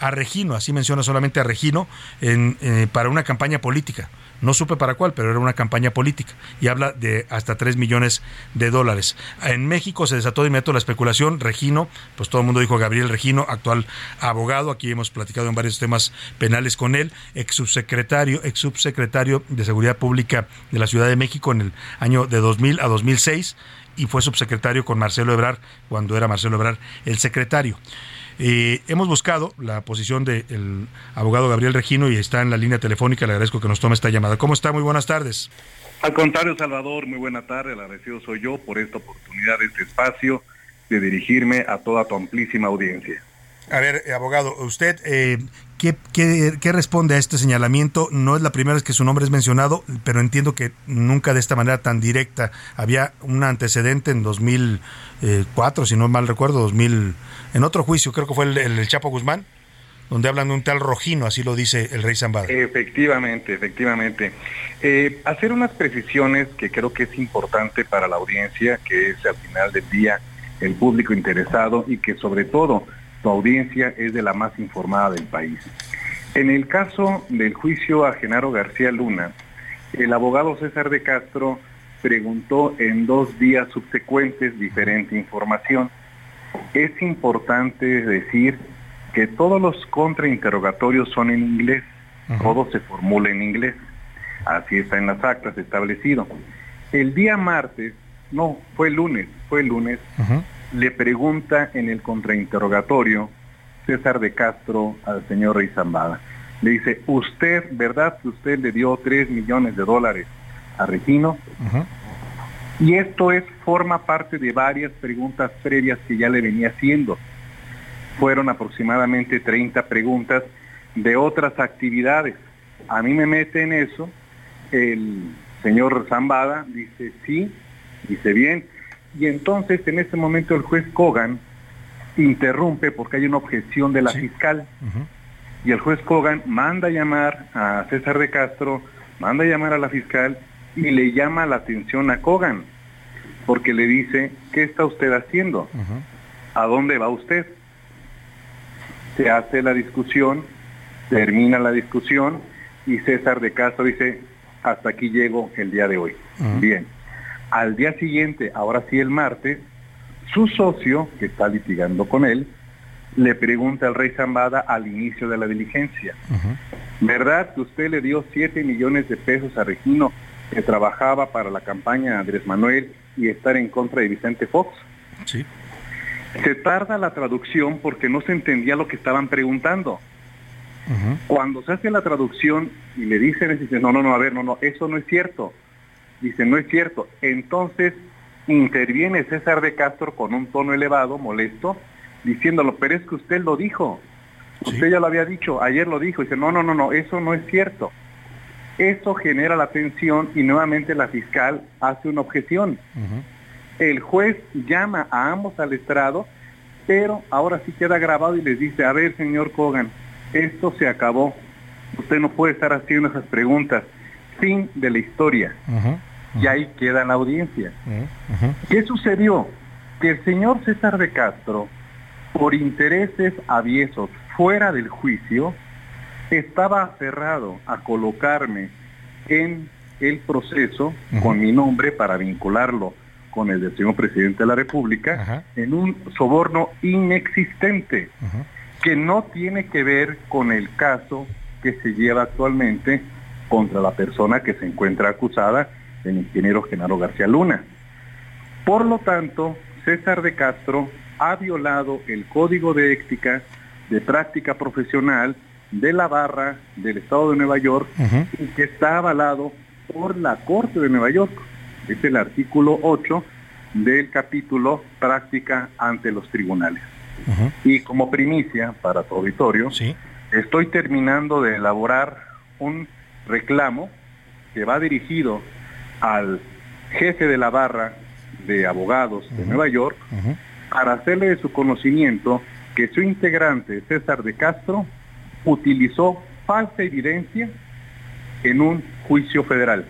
a Regino, así menciona solamente a Regino, en, eh, para una campaña política. No supe para cuál, pero era una campaña política y habla de hasta 3 millones de dólares. En México se desató de inmediato la especulación. Regino, pues todo el mundo dijo Gabriel Regino, actual abogado. Aquí hemos platicado en varios temas penales con él, ex subsecretario, ex subsecretario de Seguridad Pública de la Ciudad de México en el año de 2000 a 2006 y fue subsecretario con Marcelo Ebrar cuando era Marcelo Ebrar el secretario. Eh, hemos buscado la posición del abogado Gabriel Regino y está en la línea telefónica. Le agradezco que nos tome esta llamada. ¿Cómo está? Muy buenas tardes. Al contrario, Salvador, muy buena tarde. El agradecido soy yo por esta oportunidad, este espacio de dirigirme a toda tu amplísima audiencia. A ver, eh, abogado, usted, eh, ¿qué, qué, responde a este señalamiento? No es la primera vez que su nombre es mencionado, pero entiendo que nunca de esta manera tan directa. Había un antecedente en 2004, si no mal recuerdo, 2000 en otro juicio, creo que fue el, Chapo Guzmán, donde hablan de un tal Rojino, así lo dice el rey Zambada. Efectivamente, efectivamente. Eh, hacer unas precisiones que creo que es importante para la audiencia, que es al final del día el público interesado y que sobre todo tu audiencia es de la más informada del país. En el caso del juicio a Genaro García Luna, El abogado César de Castro preguntó en dos días subsecuentes diferente información. Es importante decir que todos los contrainterrogatorios son en inglés, todo se formula en inglés. Así está en las actas establecido. El día martes, no, fue el lunes, fue el lunes, le pregunta en el contrainterrogatorio César de Castro al señor Rey Zambada. Le dice, usted, ¿verdad que usted le dio 3 millones de dólares a Regino? Y esto es, forma parte de varias preguntas previas que ya le venía haciendo. Fueron aproximadamente 30 preguntas de otras actividades. A mí me mete en eso el señor Zambada, dice sí, dice bien. Y entonces en este momento el juez Kogan interrumpe porque hay una objeción de la fiscal. Y el juez Kogan manda a llamar a César de Castro, manda a llamar a la fiscal y le llama la atención a Kogan, porque le dice, ¿qué está usted haciendo? ¿A dónde va usted? Se hace la discusión, termina la discusión y César de Castro dice, hasta aquí llego el día de hoy. Bien. Al día siguiente, ahora sí el martes, su socio, que está litigando con él, le pregunta al rey Zambada al inicio de la diligencia, ¿verdad que usted le dio 7 millones de pesos a Regino que trabajaba para la campaña Andrés Manuel y estar en contra de Vicente Fox? Sí. Se tarda la traducción porque no se entendía lo que estaban preguntando. Cuando se hace la traducción y le dicen, dice, no, no, no, a ver, no, no, eso no es cierto. Dice, no es cierto. Entonces interviene César de Castro con un tono elevado, molesto, diciéndolo, pero es que usted lo dijo. Usted ya lo había dicho, ayer lo dijo. Dice, no, no, no, no, eso no es cierto. Eso genera la tensión y nuevamente la fiscal hace una objeción. El juez llama a ambos al estrado, pero ahora sí queda grabado y les dice, a ver, señor Kogan, esto se acabó. Usted no puede estar haciendo esas preguntas. Fin de la historia. Y ahí queda la audiencia. ¿Qué sucedió? Que el señor César de Castro, por intereses aviesos fuera del juicio, estaba aferrado a colocarme en el proceso con mi nombre para vincularlo con el del señor presidente de la República en un soborno inexistente que no tiene que ver con el caso que se lleva actualmente contra la persona que se encuentra acusada, el ingeniero Genaro García Luna. Por lo tanto, César de Castro ha violado el código de ética de práctica profesional de la barra del Estado de Nueva York y que está avalado por la Corte de Nueva York. Es el artículo 8 del capítulo Práctica ante los Tribunales. Y como primicia para tu auditorio, estoy terminando de elaborar un reclamo que va dirigido al jefe de la barra de abogados de Nueva York para hacerle de su conocimiento que su integrante, César de Castro, utilizó falsa evidencia en un juicio federal,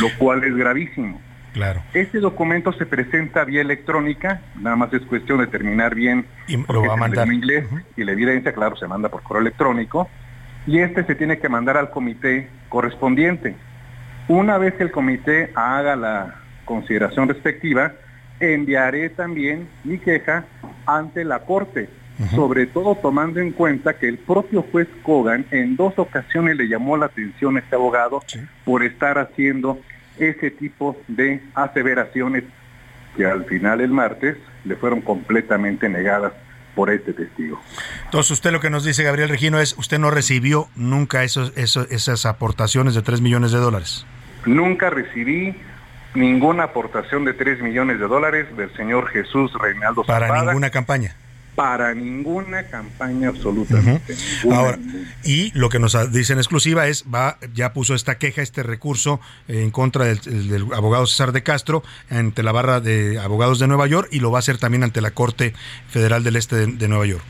lo cual es gravísimo. Claro. Este documento se presenta vía electrónica, nada más es cuestión de terminar bien y lo va a mandar en inglés y la evidencia, claro, se manda por correo electrónico y este se tiene que mandar al comité correspondiente. Una vez que el comité haga la consideración respectiva, enviaré también mi queja ante la Corte, sobre todo tomando en cuenta que el propio juez Kogan en dos ocasiones le llamó la atención a este abogado por estar haciendo ese tipo de aseveraciones que al final el martes le fueron completamente negadas por este testigo. Entonces usted lo que nos dice, Gabriel Regino, es usted no recibió nunca esos, esas aportaciones de 3 millones de dólares. Nunca recibí ninguna aportación de 3 millones de dólares del señor Jesús Reinaldo Para ninguna campaña. Para ninguna campaña absolutamente. Ahora, y lo que nos dice en exclusiva es, va, ya puso esta queja, este recurso en contra del, abogado César de Castro ante la barra de abogados de Nueva York y lo va a hacer también ante la Corte Federal del Este de, Nueva York.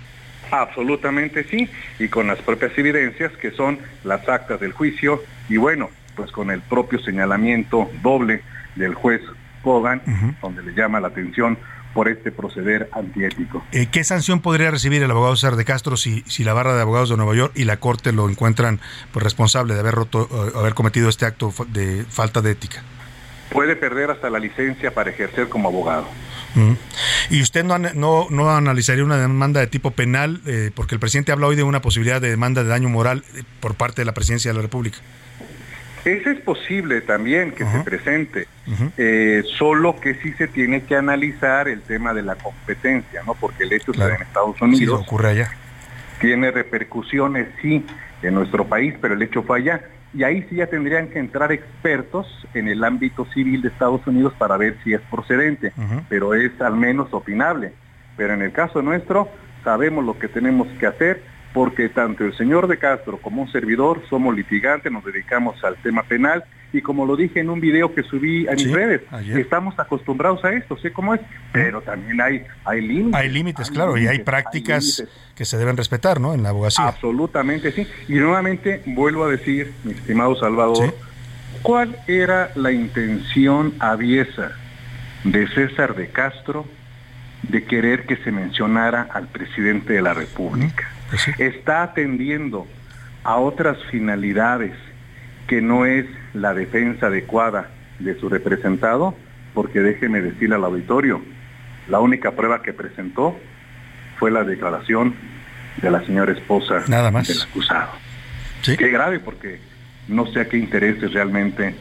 Absolutamente sí, y con las propias evidencias que son las actas del juicio y bueno, pues con el propio señalamiento doble del juez Kogan, donde le llama la atención por este proceder antiético. Eh, ¿Qué sanción podría recibir el abogado César de Castro si, si la barra de abogados de Nueva York y la corte lo encuentran pues, responsable de haber roto, eh, haber cometido este acto de falta de ética? Puede perder hasta la licencia para ejercer como abogado. ¿Y usted no, no, no, analizaría una demanda de tipo penal? Eh, porque el presidente habla hoy de una posibilidad de demanda de daño moral por parte de la presidencia de la República. Ese es posible también que se presente, eh, solo que sí se tiene que analizar el tema de la competencia, ¿no? Porque el hecho está en Estados Unidos. Sí, ocurre allá. Tiene repercusiones, sí, en nuestro país, pero el hecho fue allá. Y ahí sí ya tendrían que entrar expertos en el ámbito civil de Estados Unidos para ver si es procedente, pero es al menos opinable. Pero en el caso nuestro, sabemos lo que tenemos que hacer porque tanto el señor de Castro como un servidor somos litigantes, nos dedicamos al tema penal y como lo dije en un video que subí a mis redes, estamos acostumbrados a esto, sé cómo es, pero también hay, hay límites. Hay límites, claro, y hay prácticas que se deben respetar, ¿no? En la abogacía. Absolutamente, sí. Y nuevamente vuelvo a decir, mi estimado Salvador, ¿cuál era la intención aviesa de César de Castro de querer que se mencionara al presidente de la República? Pues está atendiendo a otras finalidades que no es la defensa adecuada de su representado, porque déjeme decirle al auditorio, la única prueba que presentó fue la declaración de la señora esposa del acusado. Qué grave porque no sé a qué intereses realmente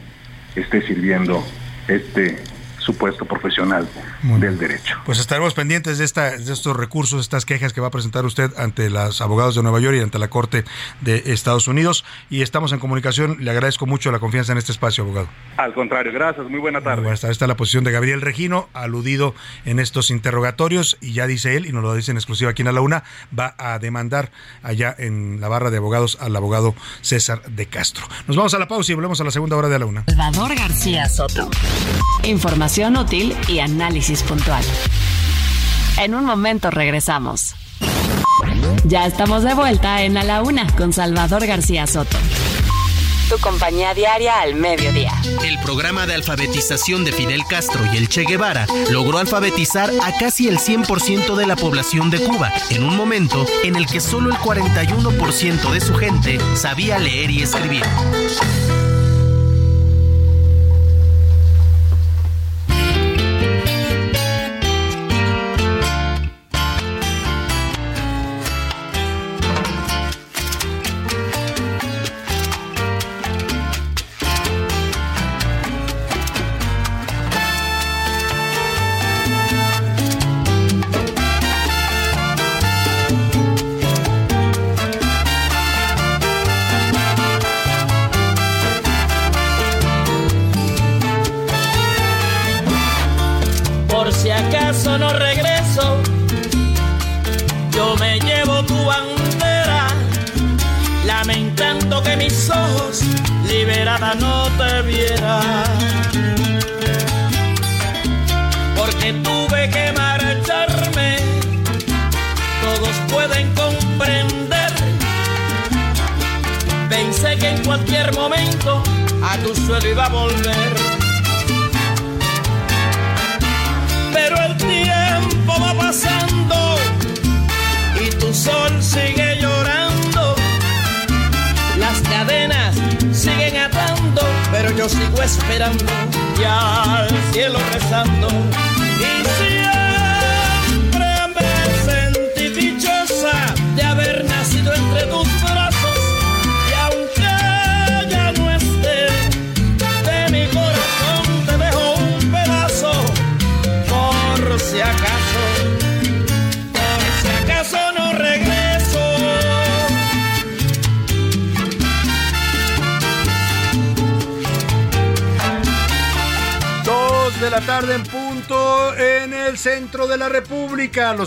esté sirviendo este supuesto profesional del derecho. Pues estaremos pendientes de, esta, de estos recursos, estas quejas que va a presentar usted ante los abogados de Nueva York y ante la Corte de Estados Unidos. Y estamos en comunicación. Le agradezco mucho la confianza en este espacio, abogado. Al contrario, gracias. Muy buena tarde. Esta es la posición de Gabriel Regino, aludido en estos interrogatorios. Y ya dice él, y nos lo dice en exclusiva aquí en a la una, va a demandar allá en la barra de abogados al abogado César de Castro. Nos vamos a la pausa y volvemos a la segunda hora de a la una. Salvador García Soto. Información útil y análisis puntual. En un momento regresamos. Ya estamos de vuelta en A la Una con Salvador García Soto. Tu compañía diaria al mediodía. El programa de alfabetización de Fidel Castro y el Che Guevara logró alfabetizar a casi el 100% de la población de Cuba, en un momento en el que solo el 41% de su gente sabía leer y escribir.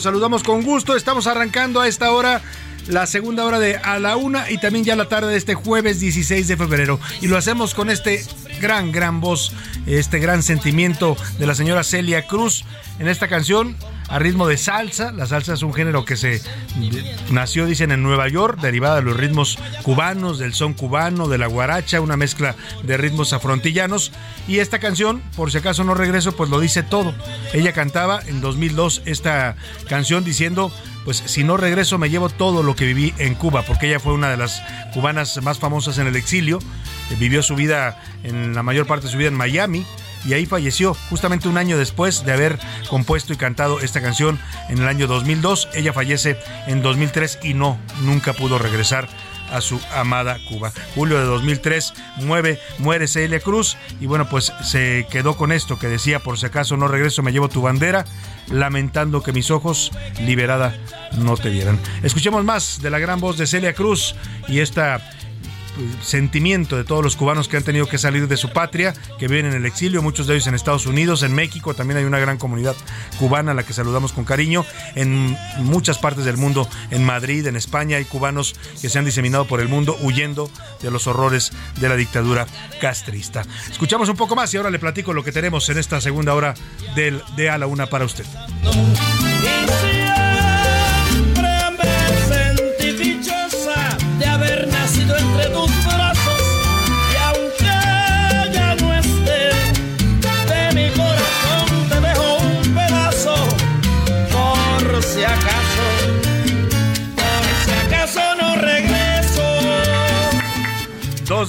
Saludamos con gusto. Estamos arrancando a esta hora la segunda hora de a la una y también ya la tarde de este jueves 16 de febrero. Y lo hacemos con este gran, gran voz, este gran sentimiento de la señora Celia Cruz en esta canción a ritmo de salsa. La salsa es un género que se nació, dicen, en Nueva York, derivada de los ritmos cubanos, del son cubano, de la guaracha, una mezcla de ritmos afrontillanos. Y esta canción, por si acaso no regreso, pues lo dice todo. Ella cantaba en 2002 esta canción diciendo pues si no regreso me llevo todo lo que viví en Cuba, porque ella fue una de las cubanas más famosas en el exilio, vivió su vida, en la mayor parte de su vida en Miami, y ahí falleció justamente un año después de haber compuesto y cantado esta canción en el año 2002. Ella fallece en 2003 y no, nunca pudo regresar a su amada Cuba. Julio de 2003 mueve, muere Celia Cruz y bueno, pues se quedó con esto que decía, por si acaso no regreso, me llevo tu bandera, lamentando que mis ojos, liberada, no te vieran. Escuchemos más de la gran voz de Celia Cruz y esta sentimiento de todos los cubanos que han tenido que salir de su patria, que viven en el exilio, muchos de ellos en Estados Unidos, en México también hay una gran comunidad cubana a la que saludamos con cariño, en muchas partes del mundo, en Madrid, en España hay cubanos que se han diseminado por el mundo huyendo de los horrores de la dictadura castrista. Escuchamos un poco más y ahora le platico lo que tenemos en esta segunda hora del de a la una para usted.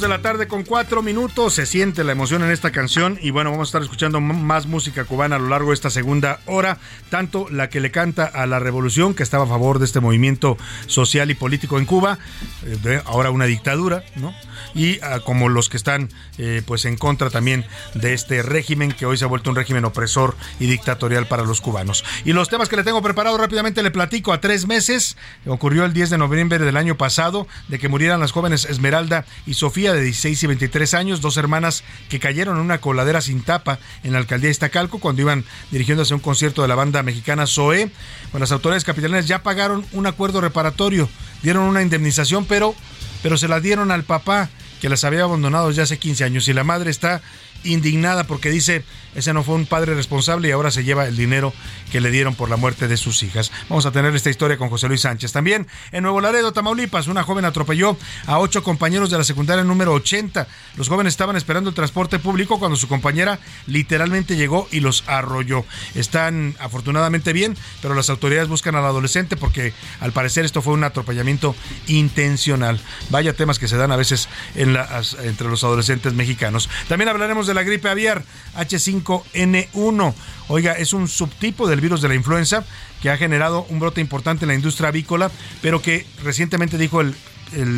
De la tarde con cuatro minutos. Se siente la emoción en esta canción. Y bueno, vamos a estar escuchando más música cubana a lo largo de esta segunda hora. Tanto la que le canta a la revolución, que estaba a favor de este movimiento social y político en Cuba, eh, ahora una dictadura, ¿no? Y ah, como los que están eh, pues en contra también de este régimen, que hoy se ha vuelto un régimen opresor y dictatorial para los cubanos. Y los temas que le tengo preparado rápidamente le platico. A tres meses ocurrió el 10 de noviembre del año pasado de que murieran las jóvenes Esmeralda y Sofía de 16 y 23 años, dos hermanas que cayeron en una coladera sin tapa en la alcaldía de Iztacalco cuando iban dirigiéndose a un concierto de la banda mexicana Zoe. Bueno, las autoridades capitalinas ya pagaron un acuerdo reparatorio, dieron una indemnización, pero, pero se la dieron al papá que las había abandonado ya hace 15 años y la madre está indignada porque dice, ese no fue un padre responsable y ahora se lleva el dinero que le dieron por la muerte de sus hijas. Vamos a tener esta historia con José Luis Sánchez. También en Nuevo Laredo, Tamaulipas, una joven atropelló a ocho compañeros de la secundaria número 80. Los jóvenes estaban esperando el transporte público cuando su compañera literalmente llegó y los arrolló. Están afortunadamente bien, pero las autoridades buscan al adolescente porque al parecer esto fue un atropellamiento intencional. Vaya temas que se dan a veces en entre los adolescentes mexicanos. También hablaremos de la gripe aviar H5N1. Oiga, es un subtipo del virus de la influenza que ha generado un brote importante en la industria avícola, pero que recientemente dijo el,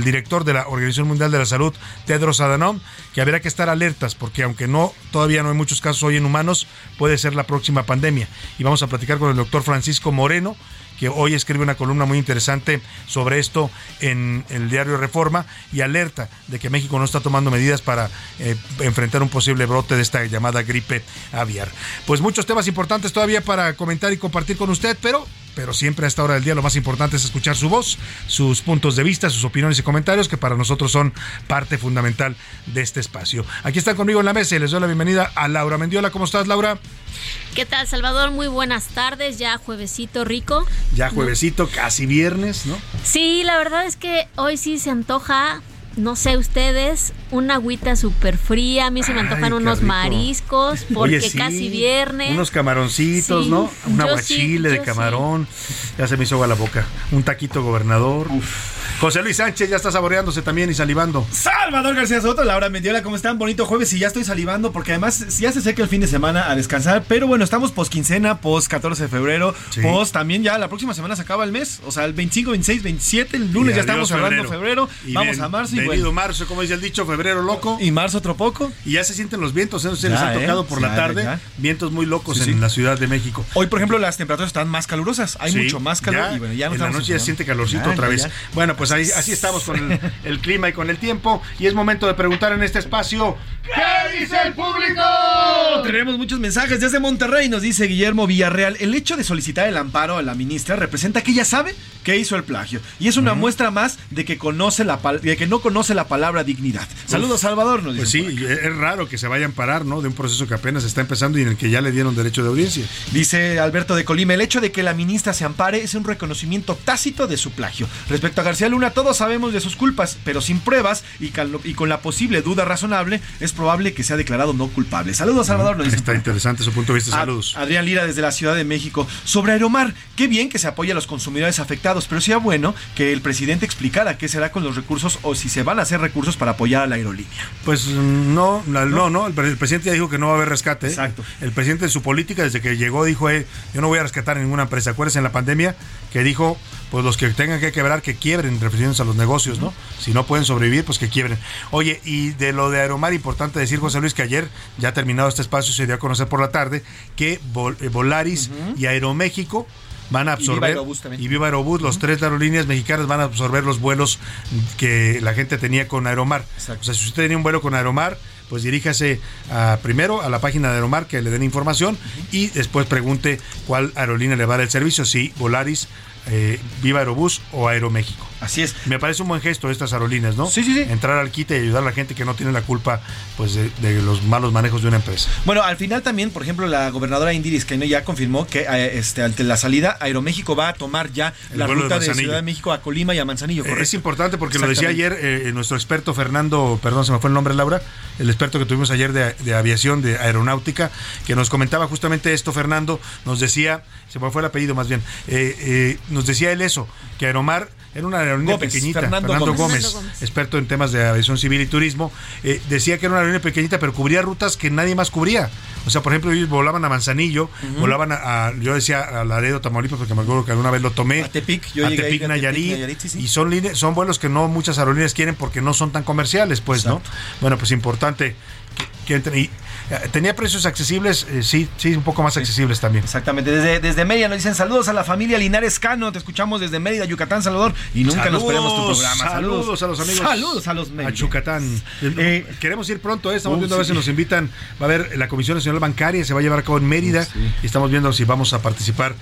director de la Organización Mundial de la Salud, Tedros Adhanom, que habrá que estar alertas porque aunque no todavía no hay muchos casos hoy en humanos, puede ser la próxima pandemia. Y vamos a platicar con el doctor Francisco Moreno, que hoy escribe una columna muy interesante sobre esto en el diario Reforma y alerta de que México no está tomando medidas para eh, enfrentar un posible brote de esta llamada gripe aviar. Pues muchos temas importantes todavía para comentar y compartir con usted, pero pero siempre a esta hora del día lo más importante es escuchar su voz, sus puntos de vista, sus opiniones y comentarios que para nosotros son parte fundamental de este espacio. Aquí están conmigo en la mesa y les doy la bienvenida a Laura Mendiola. ¿Cómo estás, Laura? ¿Qué tal, Salvador? Muy buenas tardes. Ya juevesito rico. Ya juevesito, casi viernes, ¿no? Sí, la verdad es que hoy sí se antoja no sé ustedes, una agüita súper fría. A mí se me antojan unos mariscos porque casi viernes. Unos camaroncitos, ¿no? Un aguachile de camarón. Ya se me hizo agua la boca. Un taquito gobernador. José Luis Sánchez ya está saboreándose también y salivando. Salvador García Soto, Laura Mendiola, ¿cómo están? Bonito jueves y ya estoy salivando porque además ya se seca el fin de semana a descansar. Pero bueno, estamos post quincena, post 14 de febrero, post también ya la próxima semana se acaba el mes. O sea, el 25, 26, 27, el lunes ya estamos cerrando febrero. vamos a marzo y Venido marzo, como dice el dicho, febrero loco. Y marzo otro poco. Y ya se sienten los vientos, ¿eh? se les ha tocado ¿eh? por la tarde. Vientos muy locos en la Ciudad de México. Hoy, por ejemplo, las temperaturas están más calurosas. Hay mucho más calor. y bueno, ya en la noche ya siente calorcito otra vez. Bueno, pues ahí, así estamos con el, clima y con el tiempo. Y es momento de preguntar en este espacio: ¿Qué dice el público? Tenemos muchos mensajes desde Monterrey. Nos dice Guillermo Villarreal: el hecho de solicitar el amparo a la ministra representa que ella sabe que hizo el plagio. Y es una muestra más de que conoce la de que no conoce la palabra dignidad. Saludos, Salvador. Nos pues sí, es raro que se vayan a parar, ¿no? De un proceso que apenas está empezando y en el que ya le dieron derecho de audiencia. Dice Alberto de Colima, el hecho de que la ministra se ampare es un reconocimiento tácito de su plagio. Respecto a García Luna, todos sabemos de sus culpas, pero sin pruebas y, con la posible duda razonable, es probable que sea declarado no culpable. Saludos, Salvador. Nos está interesante su punto de vista. Saludos. Adrián Lira desde la Ciudad de México. Sobre Aeromar, qué bien que se apoya a los consumidores afectados, pero sería bueno que el presidente explicara qué será con los recursos o si se van a hacer recursos para apoyar a la aerolínea. Pues no, no, no, el, presidente ya dijo que no va a haber rescate. Exacto. El presidente en su política, desde que llegó, dijo, eh, yo no voy a rescatar ninguna empresa. Acuérdense en la pandemia que dijo, pues los que tengan que quebrar, que quiebren, refiriéndose a los negocios, ¿no? Si no pueden sobrevivir, pues que quiebren. Oye, y de lo de Aeromar, importante decir, José Luis, que ayer, ya terminado este espacio, se dio a conocer por la tarde que eh, Volaris y Aeroméxico van a absorber y Viva Aerobús, los tres aerolíneas mexicanas van a absorber los vuelos que la gente tenía con Aeromar. O sea, si usted tenía un vuelo con Aeromar, pues diríjase primero a la página de Aeromar que le den información y después pregunte cuál aerolínea le va a dar el servicio, si Volaris, eh, Viva Aerobús o Aeroméxico. Así es. Me parece un buen gesto de estas aerolíneas, ¿no? Sí, sí, sí. Entrar al quite y ayudar a la gente que no tiene la culpa pues de, los malos manejos de una empresa. Bueno, al final también, por ejemplo, la gobernadora Indiris que ya confirmó que eh, este, ante la salida Aeroméxico va a tomar ya la ruta de, Ciudad de México a Colima y a Manzanillo. Eh, es importante porque lo decía ayer eh, nuestro experto Fernando, perdón, se me fue el nombre, Laura, el experto que tuvimos ayer de, de aviación, de aeronáutica, que nos comentaba justamente esto, Fernando, nos decía, se me fue el apellido más bien, nos decía él eso, que Aeromar era una aerolínea pequeñita, Fernando, Gómez, experto en temas de aviación civil y turismo, eh, decía que era una aerolínea pequeñita, pero cubría rutas que nadie más cubría. O sea, por ejemplo, ellos volaban a Manzanillo, volaban a, yo decía a Laredo, Tamaulipas, porque me acuerdo que alguna vez lo tomé. A Tepic, yo a Tepic, Nayarit, Y son, son vuelos que no muchas aerolíneas quieren porque no son tan comerciales, pues, ¿no? Bueno, pues importante que, que y, tenía precios accesibles, eh, sí, sí, un poco más accesibles también. Exactamente. Desde, desde Mérida nos dicen saludos a la familia Linares Cano. Te escuchamos desde Mérida, Yucatán, Salvador. Y nunca nos perdemos tu programa. Saludos, a los amigos. Saludos a los A Yucatán. Eh, queremos ir pronto, estamos viendo a ver si nos invitan. Va a haber la Comisión Nacional Bancaria, se va a llevar a cabo en Mérida. Y estamos viendo si vamos a participar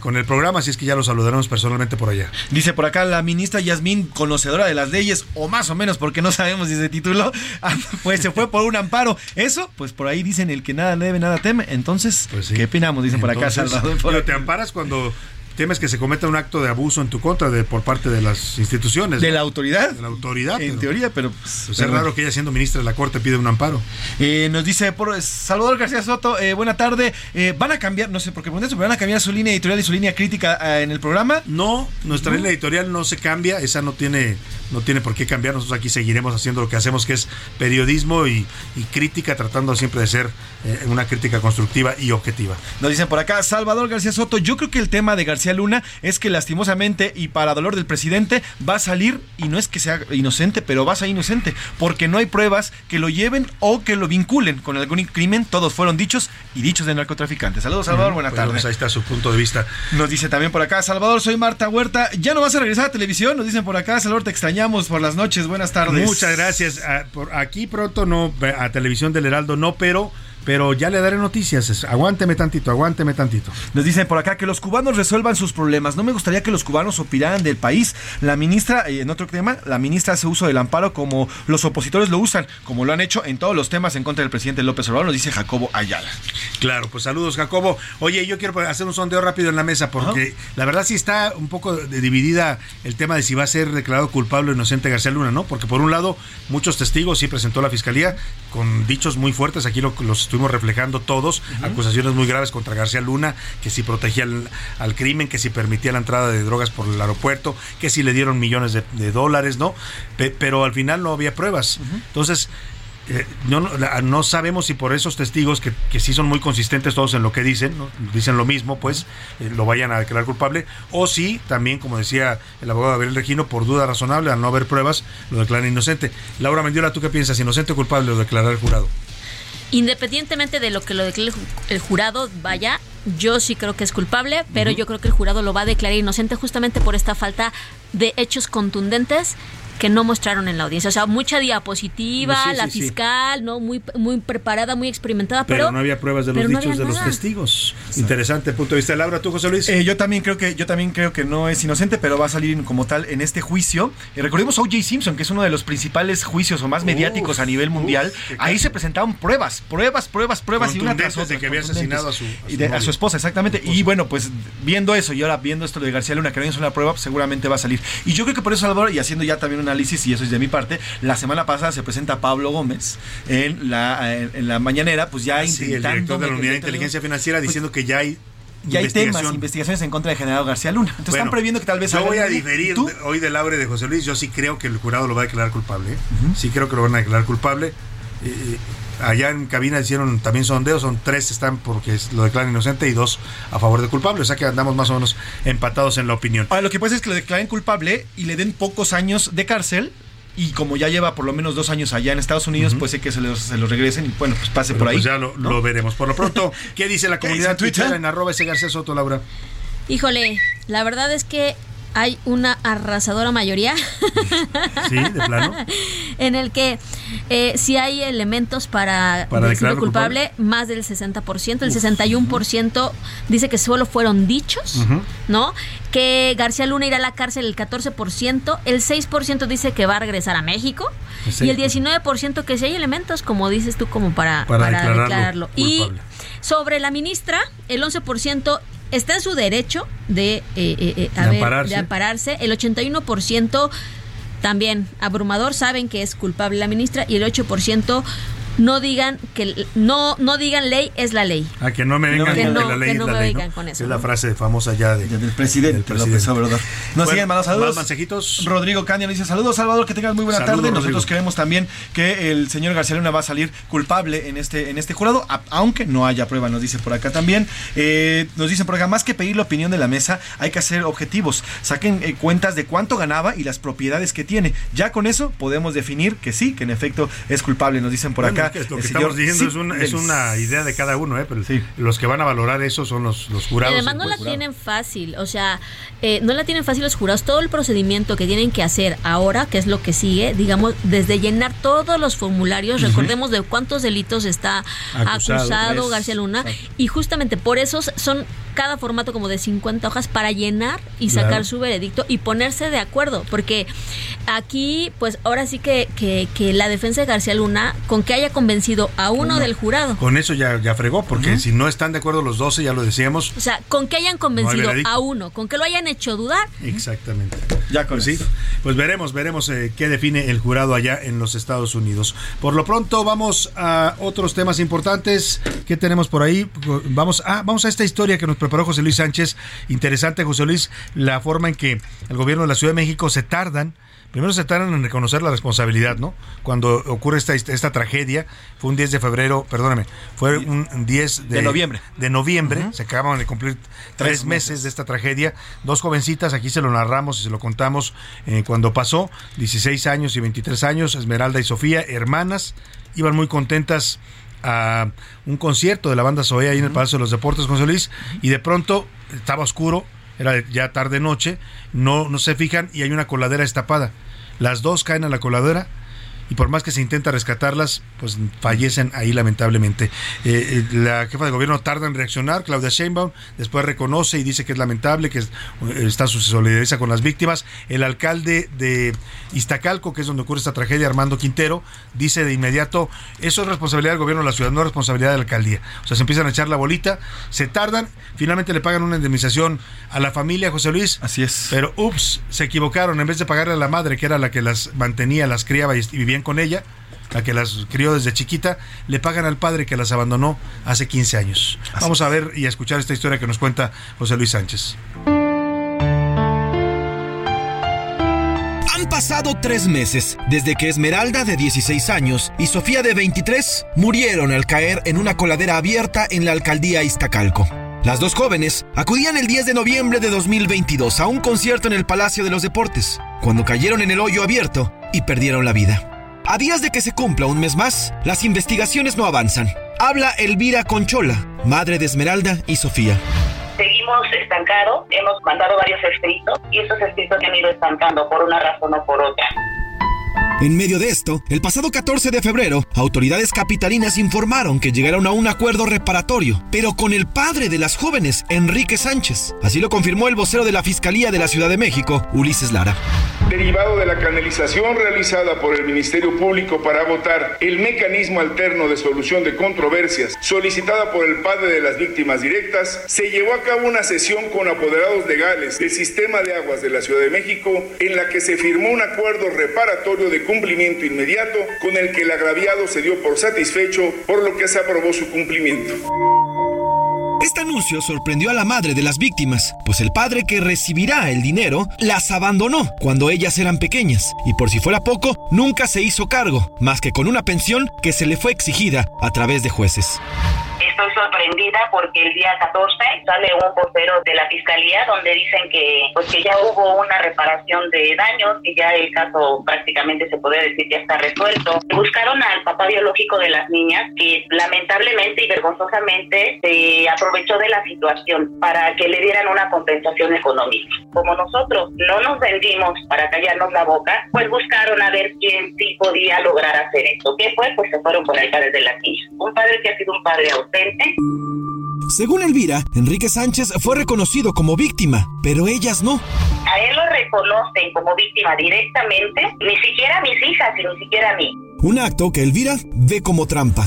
con el programa. Así es que ya lo saludaremos personalmente por allá. Dice por acá la ministra Yasmín, conocedora de las leyes, o más o menos, porque no sabemos si se tituló, ah, pues se fue por un amparo. Eso, pues por ahí dicen el que nada nada debe, nada teme. Entonces, pues ¿qué opinamos? Dicen por acá, Salvador. Pero te amparas cuando temes que se cometa un acto de abuso en tu contra de por parte de las instituciones. De la autoridad. De la autoridad. En teoría, pero... Pues, pues es raro que ella siendo ministra de la Corte pide un amparo. Eh, nos dice por Salvador García Soto, eh, buena tarde. Eh, ¿Van a cambiar, no sé por qué eso, van a cambiar su línea editorial y su línea crítica en el programa? No, nuestra línea editorial no se cambia, esa no tiene, no tiene por qué cambiar. Nosotros aquí seguiremos haciendo lo que hacemos, que es periodismo y, y crítica, tratando siempre de ser una crítica constructiva y objetiva. Nos dicen por acá, Salvador García Soto, yo creo que el tema de García Luna es que lastimosamente y para dolor del presidente va a salir, y no es que sea inocente, pero va a ser inocente, porque no hay pruebas que lo lleven o que lo vinculen con algún crimen. Todos fueron dichos y dichos de narcotraficantes. Saludos, Salvador, buenas pues, tardes. ahí está su punto de vista. Nos dice también por acá, Salvador, soy Marta Huerta. Ya no vas a regresar a televisión, nos dicen por acá, Salvador, te extrañamos por las noches. Buenas tardes. Muchas gracias. Ah, por aquí pronto no, a televisión del Heraldo no, pero pero ya le daré noticias. Aguánteme tantito, aguánteme tantito. Nos dicen por acá que los cubanos resuelvan sus problemas. No me gustaría que los cubanos opinaran del país. La ministra, eh, en otro tema, la ministra hace uso del amparo como los opositores lo usan, como lo han hecho en todos los temas en contra del presidente López Obrador, nos dice Jacobo Ayala. Claro, pues saludos, Jacobo. Oye, yo quiero hacer un sondeo rápido en la mesa, porque la verdad sí está un poco dividida el tema de si va a ser declarado culpable o inocente García Luna, ¿no? Porque por un lado, muchos testigos sí presentó la fiscalía con dichos muy fuertes, aquí los estuvimos reflejando todos, acusaciones muy graves contra García Luna, que si protegía al, crimen, que si permitía la entrada de drogas por el aeropuerto, que si le dieron millones de, dólares, ¿no? pero al final no había pruebas. Entonces, eh, no, no, sabemos si por esos testigos que, que, sí son muy consistentes todos en lo que dicen, dicen lo mismo, pues eh, lo vayan a declarar culpable, o si también, como decía el abogado Gabriel Regino, por duda razonable, al no haber pruebas, lo declaran inocente. Laura Mendiola, ¿tú qué piensas? ¿Inocente o culpable lo declarar el jurado? Independientemente de lo que lo declare el jurado, vaya, yo sí creo que es culpable, pero yo creo que el jurado lo va a declarar inocente justamente por esta falta de hechos contundentes que no mostraron en la audiencia. O sea, mucha diapositiva, la fiscal, ¿no? Muy, muy preparada, muy experimentada, pero, pero no había pruebas de los dichos de los testigos. Interesante punto de vista. Laura, ¿tú, José Luis? Eh, yo también creo que yo también creo que no es inocente, pero va a salir como tal en este juicio. Y recordemos a O.J. Simpson, que es uno de los principales juicios o más mediáticos a nivel mundial. Ahí se presentaban pruebas, pruebas, pruebas, pruebas y una tras de que había asesinado a su, a su, esposa, exactamente. Y bueno, pues viendo eso y ahora viendo esto de García Luna, que no es una prueba, pues, seguramente va a salir. Y yo creo que por eso, Salvador, y haciendo ya también un análisis, y eso es de mi parte, la semana pasada se presenta Pablo Gómez en la, en la mañanera, pues ya intentando. el director de la Unidad de Inteligencia Financiera pues, diciendo que ya hay ya hay temas, investigaciones en contra de general García Luna. Entonces están previendo que tal vez... Yo voy a diferir hoy de Laura y de José Luis. Yo sí creo que el jurado lo va a declarar culpable. ¿eh? Sí creo que lo van a declarar culpable. Eh, allá en cabina hicieron también sondeos, son tres están porque lo declaran inocente y dos a favor de culpable, o sea que andamos más o menos empatados en la opinión. Ahora, lo que pasa es que lo declaren culpable y le den pocos años de cárcel, y como ya lleva por lo menos dos años allá en Estados Unidos, pues sé que se los, se los, regresen y bueno, pues pase por ahí. Pues ya lo, veremos. Por lo pronto, ¿qué dice la comunidad Twitter en arroba ese García Soto, Laura? Híjole, la verdad es que hay una arrasadora mayoría. Sí, de plano. en el que eh, si hay elementos para, ¿Para decirlo culpable, más del 60%, el 61% dice que solo fueron dichos, ¿no? Que García Luna irá a la cárcel el 14%, el 6% dice que va a regresar a México y el 19% que si hay elementos, como dices tú, como para, para, declararlo. Y sobre la ministra, el 11% está en su derecho de, eh, eh, eh de ampararse. El 81% también abrumador saben que es culpable la ministra y el 8% no digan que no no digan ley es la ley. A que no me vengan con la ley es la ley. Con eso, es la frase famosa ya de, del presidente, del presidente. López Nos siguen mandando saludos. Más. Rodrigo Caña nos dice saludos Salvador, que tengas muy buena tarde. Nosotros creemos también que el señor García Luna va a salir culpable en este en este jurado, aunque no haya prueba, nos dice por acá también. Eh, nos dicen por acá, más que pedir la opinión de la mesa, hay que hacer objetivos. Saquen eh, cuentas de cuánto ganaba y las propiedades que tiene. Ya con eso podemos definir que sí, que en efecto es culpable, nos dicen por acá. Lo que estamos diciendo es, una idea de cada uno, ¿eh? pero los que van a valorar eso son los, los jurados. además no la tienen fácil, o sea, eh, no la tienen fácil los jurados. Todo el procedimiento que tienen que hacer ahora, que es lo que sigue, digamos, desde llenar todos los formularios, recordemos de cuántos delitos está acusado, García Luna, y justamente por eso son cada formato como de 50 hojas para llenar y sacar su veredicto y ponerse de acuerdo, porque aquí, pues ahora sí que, que, la defensa de García Luna, con que haya convencido a uno del jurado. Con eso ya, ya fregó, porque si no están de acuerdo los 12, ya lo decíamos. O sea, con que hayan convencido a uno, con que lo hayan hecho dudar. Exactamente. Ya con sí. Pues veremos, veremos eh, qué define el jurado allá en los Estados Unidos. Por lo pronto, vamos a otros temas importantes. ¿Qué tenemos por ahí? Vamos a, vamos a esta historia que nos preparó José Luis Sánchez. Interesante, José Luis, la forma en que el gobierno de la Ciudad de México se tardan primero se tardan en reconocer la responsabilidad, ¿no? Cuando ocurre esta, esta tragedia, fue un 10 de febrero, perdóname, fue un 10 de, noviembre. De noviembre, se acaban de cumplir tres, meses. de esta tragedia. Dos jovencitas, aquí se lo narramos y se lo contamos eh, cuando pasó, 16 años y 23 años, Esmeralda y Sofía, hermanas, iban muy contentas a un concierto de la banda Zoe ahí en el Palacio de los Deportes, José Luis, y de pronto estaba oscuro, era ya tarde noche, no, no se fijan y hay una coladera destapada. Las dos caen a la coladera y por más que se intenta rescatarlas, pues fallecen ahí lamentablemente. Eh, eh, la jefa de gobierno tarda en reaccionar, Claudia Sheinbaum, después reconoce y dice que es lamentable, que está su solidariza con las víctimas. El alcalde de Iztacalco, que es donde ocurre esta tragedia, Armando Quintero, dice de inmediato, eso es responsabilidad del gobierno de la ciudad, no es responsabilidad de la alcaldía. O sea, se empiezan a echar la bolita, se tardan, finalmente le pagan una indemnización a la familia, José Luis. Así es. Pero, ups, se equivocaron, en vez de pagarle a la madre, que era la que las mantenía, las criaba y vivía con ella, la que las crió desde chiquita, le pagan al padre que las abandonó hace 15 años. Vamos a ver y a escuchar esta historia que nos cuenta José Luis Sánchez. Han pasado tres meses desde que Esmeralda, de 16 años, y Sofía, de 23, murieron al caer en una coladera abierta en la alcaldía Iztacalco. Las dos jóvenes acudían el 10 de noviembre de 2022 a un concierto en el Palacio de los Deportes, cuando cayeron en el hoyo abierto y perdieron la vida. A días de que se cumpla un mes más, las investigaciones no avanzan. Habla Elvira Conchola, madre de Esmeralda y Sofía. Seguimos estancados, hemos mandado varios escritos y esos escritos se han ido estancando por una razón o por otra. En medio de esto, el pasado 14 de febrero, autoridades capitalinas informaron que llegaron a un acuerdo reparatorio, pero con el padre de las jóvenes, Enrique Sánchez. Así lo confirmó el vocero de la Fiscalía de la Ciudad de México, Ulises Lara. Derivado de la canalización realizada por el Ministerio Público para votar el mecanismo alterno de solución de controversias solicitada por el padre de las víctimas directas, se llevó a cabo una sesión con apoderados legales del sistema de aguas de la Ciudad de México en la que se firmó un acuerdo reparatorio de cumplimiento inmediato con el que el agraviado se dio por satisfecho, por lo que se aprobó su cumplimiento. Este anuncio sorprendió a la madre de las víctimas, pues el padre que recibirá el dinero las abandonó cuando ellas eran pequeñas y por si fuera poco, nunca se hizo cargo, más que con una pensión que se le fue exigida a través de jueces. Estoy sorprendida porque el día 14 sale un vocero de la fiscalía donde dicen que pues que ya hubo una reparación de daños y ya el caso prácticamente se puede decir ya está resuelto. Buscaron al papá biológico de las niñas que lamentablemente y vergonzosamente se aprovechó de la situación para que le dieran una compensación económica. Como nosotros no nos vendimos para callarnos la boca, pues buscaron a ver quién sí podía lograr hacer esto. ¿Qué fue? Pues se fueron con el padre de las niñas. Un padre que ha sido un padre ausente según Elvira, Enrique Sánchez fue reconocido como víctima, pero ellas no. A él lo reconocen como víctima directamente, ni siquiera mis hijas y ni siquiera a mí. Un acto que Elvira ve como trampa.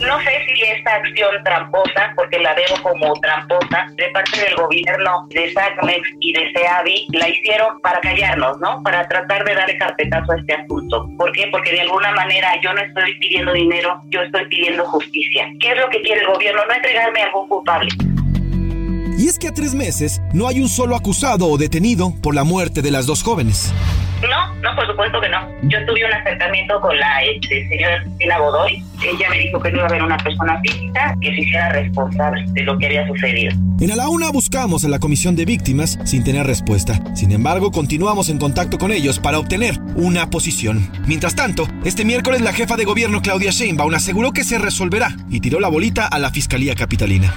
No sé si esta acción tramposa, porque la veo como tramposa, de parte del gobierno de SACMEX y de SEAVI, la hicieron para callarnos, ¿no? Para tratar de darle carpetazo a este asunto. ¿Por qué? Porque de alguna manera yo no estoy pidiendo dinero, yo estoy pidiendo justicia. ¿Qué es lo que quiere el gobierno? No entregarme a algún culpable. Y es que a tres meses no hay un solo acusado o detenido por la muerte de las dos jóvenes. No, no, por supuesto que no. Yo tuve un acercamiento con la este, señora Cristina Godoy. Ella me dijo que no iba a haber una persona física que se hiciera responsable de lo que había sucedido. En A la Una buscamos a la Comisión de Víctimas sin tener respuesta. Sin embargo, continuamos en contacto con ellos para obtener una posición. Mientras tanto, este miércoles la jefa de gobierno Claudia Sheinbaum aseguró que se resolverá y tiró la bolita a la Fiscalía Capitalina.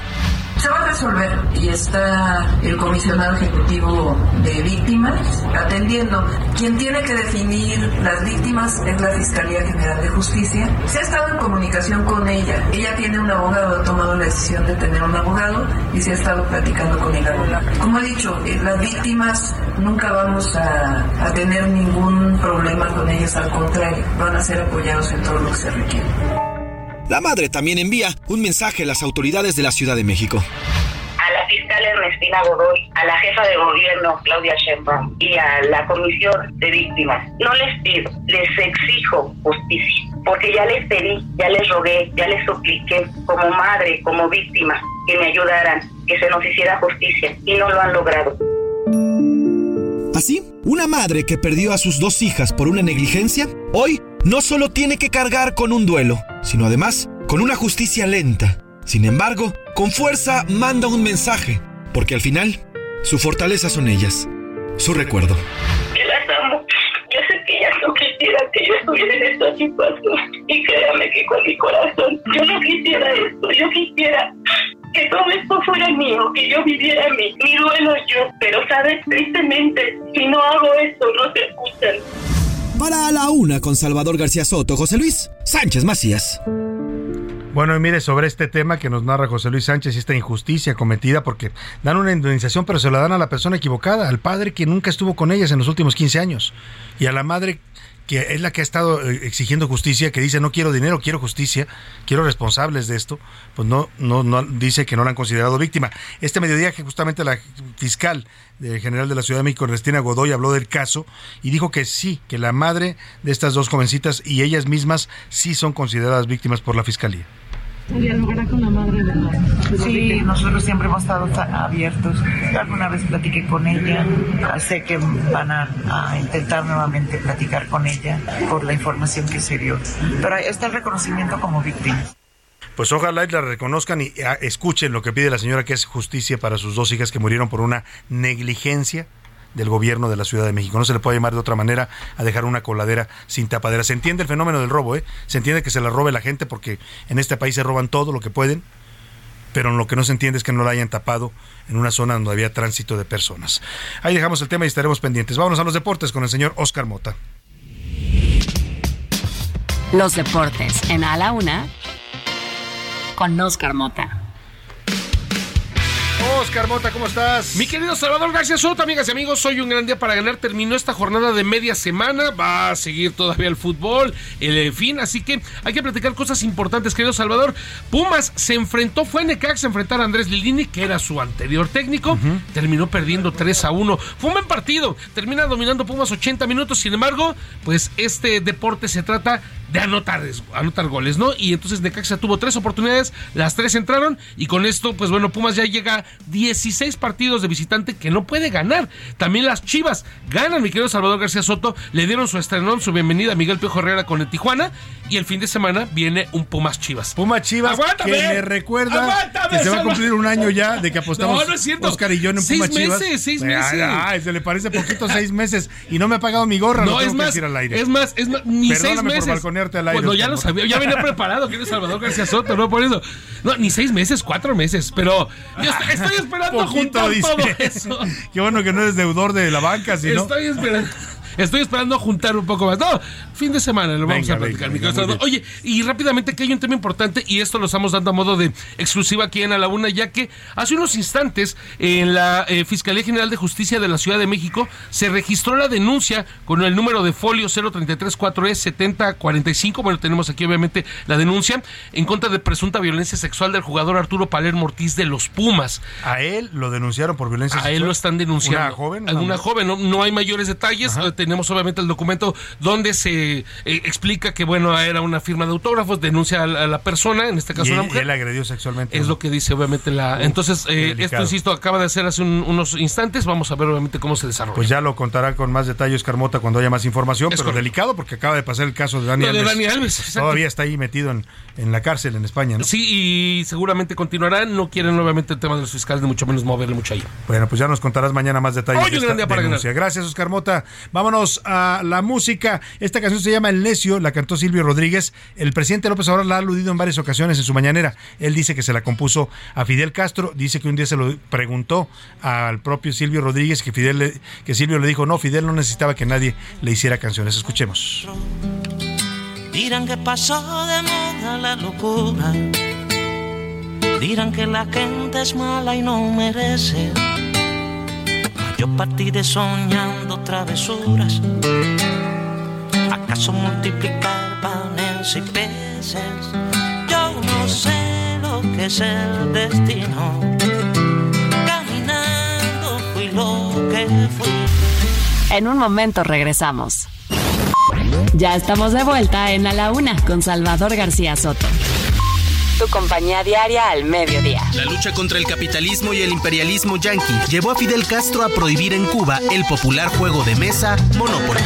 Se va a resolver y está el comisionado ejecutivo de víctimas atendiendo. Quien tiene que definir las víctimas es la Fiscalía General de Justicia. Se ha estado en comunicación con ella. Ella tiene un abogado, ha tomado la decisión de tener un abogado y se ha estado platicando con el abogado. Como he dicho, eh, las víctimas nunca vamos a, tener ningún problema con ellas, al contrario, van a ser apoyados en todo lo que se requiere. La madre también envía un mensaje a las autoridades de la Ciudad de México. A la fiscal Ernestina Godoy, a la jefa de gobierno Claudia Sheinbaum y a la comisión de víctimas, no les pido, les exijo justicia, porque ya les pedí, ya les rogué, ya les supliqué como madre, como víctima, que me ayudaran, que se nos hiciera justicia y no lo han logrado. Así, una madre que perdió a sus dos hijas por una negligencia, hoy no solo tiene que cargar con un duelo, sino además con una justicia lenta. Sin embargo, con fuerza manda un mensaje, porque al final, su fortaleza son ellas, su recuerdo. Que las amo. Yo sé que ellas no quisieran que yo estuviera en esta situación. Y créame que con mi corazón, yo no quisiera esto. Yo quisiera que todo esto fuera mío, que yo viviera mi, mi duelo yo. Pero, ¿sabes? Tristemente, si no hago esto, no te escuchan. Para a la una con Salvador García Soto, José Luis Sánchez Macías. Bueno, y mire, sobre este tema que nos narra José Luis Sánchez y esta injusticia cometida, porque dan una indemnización, pero se la dan a la persona equivocada, al padre que nunca estuvo con ellas en los últimos 15 años, y a la madre que es la que ha estado eh, exigiendo justicia, que dice no quiero dinero, quiero justicia, quiero responsables de esto, pues no, no, no dice que no la han considerado víctima. Este mediodía que justamente la fiscal general de la Ciudad de México, Cristina Godoy, habló del caso y dijo que sí, que la madre de estas dos jovencitas y ellas mismas sí son consideradas víctimas por la fiscalía dialogará con la madre de la... Sí, nosotros siempre hemos estado abiertos. Alguna vez platiqué con ella. Sé que van a, intentar nuevamente platicar con ella por la información que se dio. Pero está el reconocimiento como víctima. Pues ojalá la reconozcan y ah, escuchen lo que pide la señora, que es justicia para sus dos hijas que murieron por una negligencia del gobierno de la Ciudad de México. No se le puede llamar de otra manera a dejar una coladera sin tapadera. Se entiende el fenómeno del robo, ¿eh? Se entiende que se la robe la gente porque en este país se roban todo lo que pueden, pero lo que no se entiende es que no la hayan tapado en una zona donde había tránsito de personas. Ahí dejamos el tema y estaremos pendientes. Vámonos a los deportes con el señor Oscar Mota. Los deportes en A la Una con Oscar Mota. Oscar Mota, ¿cómo estás? Mi querido Salvador García Soto, amigas y amigos, hoy un gran día para ganar. Terminó esta jornada de media semana. Va a seguir todavía el fútbol, el fin. Así que hay que platicar cosas importantes, querido Salvador. Pumas se enfrentó, fue Necax a enfrentar a Andrés Lilini, que era su anterior técnico. Terminó perdiendo 3 a 1. Fue un buen partido. Termina dominando Pumas 80 minutos. Sin embargo, pues este deporte se trata de anotar, anotar goles, ¿no? Y entonces Necaxa tuvo tres oportunidades, las tres entraron y con esto, pues bueno, Pumas ya llega 16 partidos de visitante que no puede ganar. También las Chivas ganan, mi querido Salvador García Soto, le dieron su estrenón, su bienvenida a Miguel Piojo Herrera con el Tijuana y el fin de semana viene un Pumas Chivas. Pumas Chivas que me recuerda que se va a cumplir un año ya de que apostamos no, no es cierto. Oscar y yo en Pumas Chivas. Meses, seis meses, ay, se le parece poquito seis meses y no me ha pagado mi gorra, no, es más, al aire. es más, es más, ni seis meses. Por balconearte al aire. Bueno, ya lo sabía, ya venía preparado que eres Salvador García Soto, no por eso. No, ni seis meses, cuatro meses, pero yo estoy esperando juntar todo eso. Qué bueno que no eres deudor de la banca, sino. Estoy esperando. Estoy esperando juntar un poco más. No, fin de semana lo vamos a platicar, mi Oye, y rápidamente que hay un tema importante y esto lo estamos dando a modo de exclusiva aquí en A la Una, ya que hace unos instantes en la eh, Fiscalía General de Justicia de la Ciudad de México se registró la denuncia con el número de folio 0334E 7045. Bueno, tenemos aquí obviamente la denuncia en contra de presunta violencia sexual del jugador Arturo Palermo Ortiz de los Pumas. A él lo denunciaron por violencia sexual. A él lo están denunciando. ¿Una joven? Una, joven, no, no, hay mayores detalles. Tenemos obviamente el documento donde se eh, explica que, bueno, era una firma de autógrafos, denuncia a la, persona, en este caso y una él, mujer. él agredió sexualmente. Es lo que dice, obviamente, la. Entonces, eh, esto, insisto, acaba de hacer hace unos instantes. Vamos a ver, obviamente, cómo se desarrolla. Pues ya lo contará con más detalles, Carmota, cuando haya más información, pero delicado porque acaba de pasar el caso de Dani no, Alves. De Dani Alves Todavía está ahí metido en, en la cárcel en España, ¿no? Sí, y seguramente continuará. No quieren, obviamente, el tema de los fiscales, ni mucho menos moverle mucho ahí. Bueno, pues ya nos contarás mañana más detalles. Hoy un gran día para. Gracias, Oscar Mota. Vámonos a la música. Esta canción se llama El Necio, la cantó Silvio Rodríguez. El presidente López Obrador la ha aludido en varias ocasiones en su mañanera. Él dice que se la compuso a Fidel Castro. Dice que un día se lo preguntó al propio Silvio Rodríguez que Fidel que Silvio le dijo no, Fidel no necesitaba que nadie le hiciera canciones. Escuchemos. Dirán que pasó de moda la locura. Dirán que la gente es mala y no merece. Yo partiré soñando travesuras. ¿Acaso multiplicar panes y peces? Yo no sé lo que es el destino. Caminando fui lo que fui. En un momento regresamos. Ya estamos de vuelta en A la Una con Salvador García Soto. Tu compañía diaria al mediodía. La lucha contra el capitalismo y el imperialismo yanqui llevó a Fidel Castro a prohibir en Cuba el popular juego de mesa Monopoly.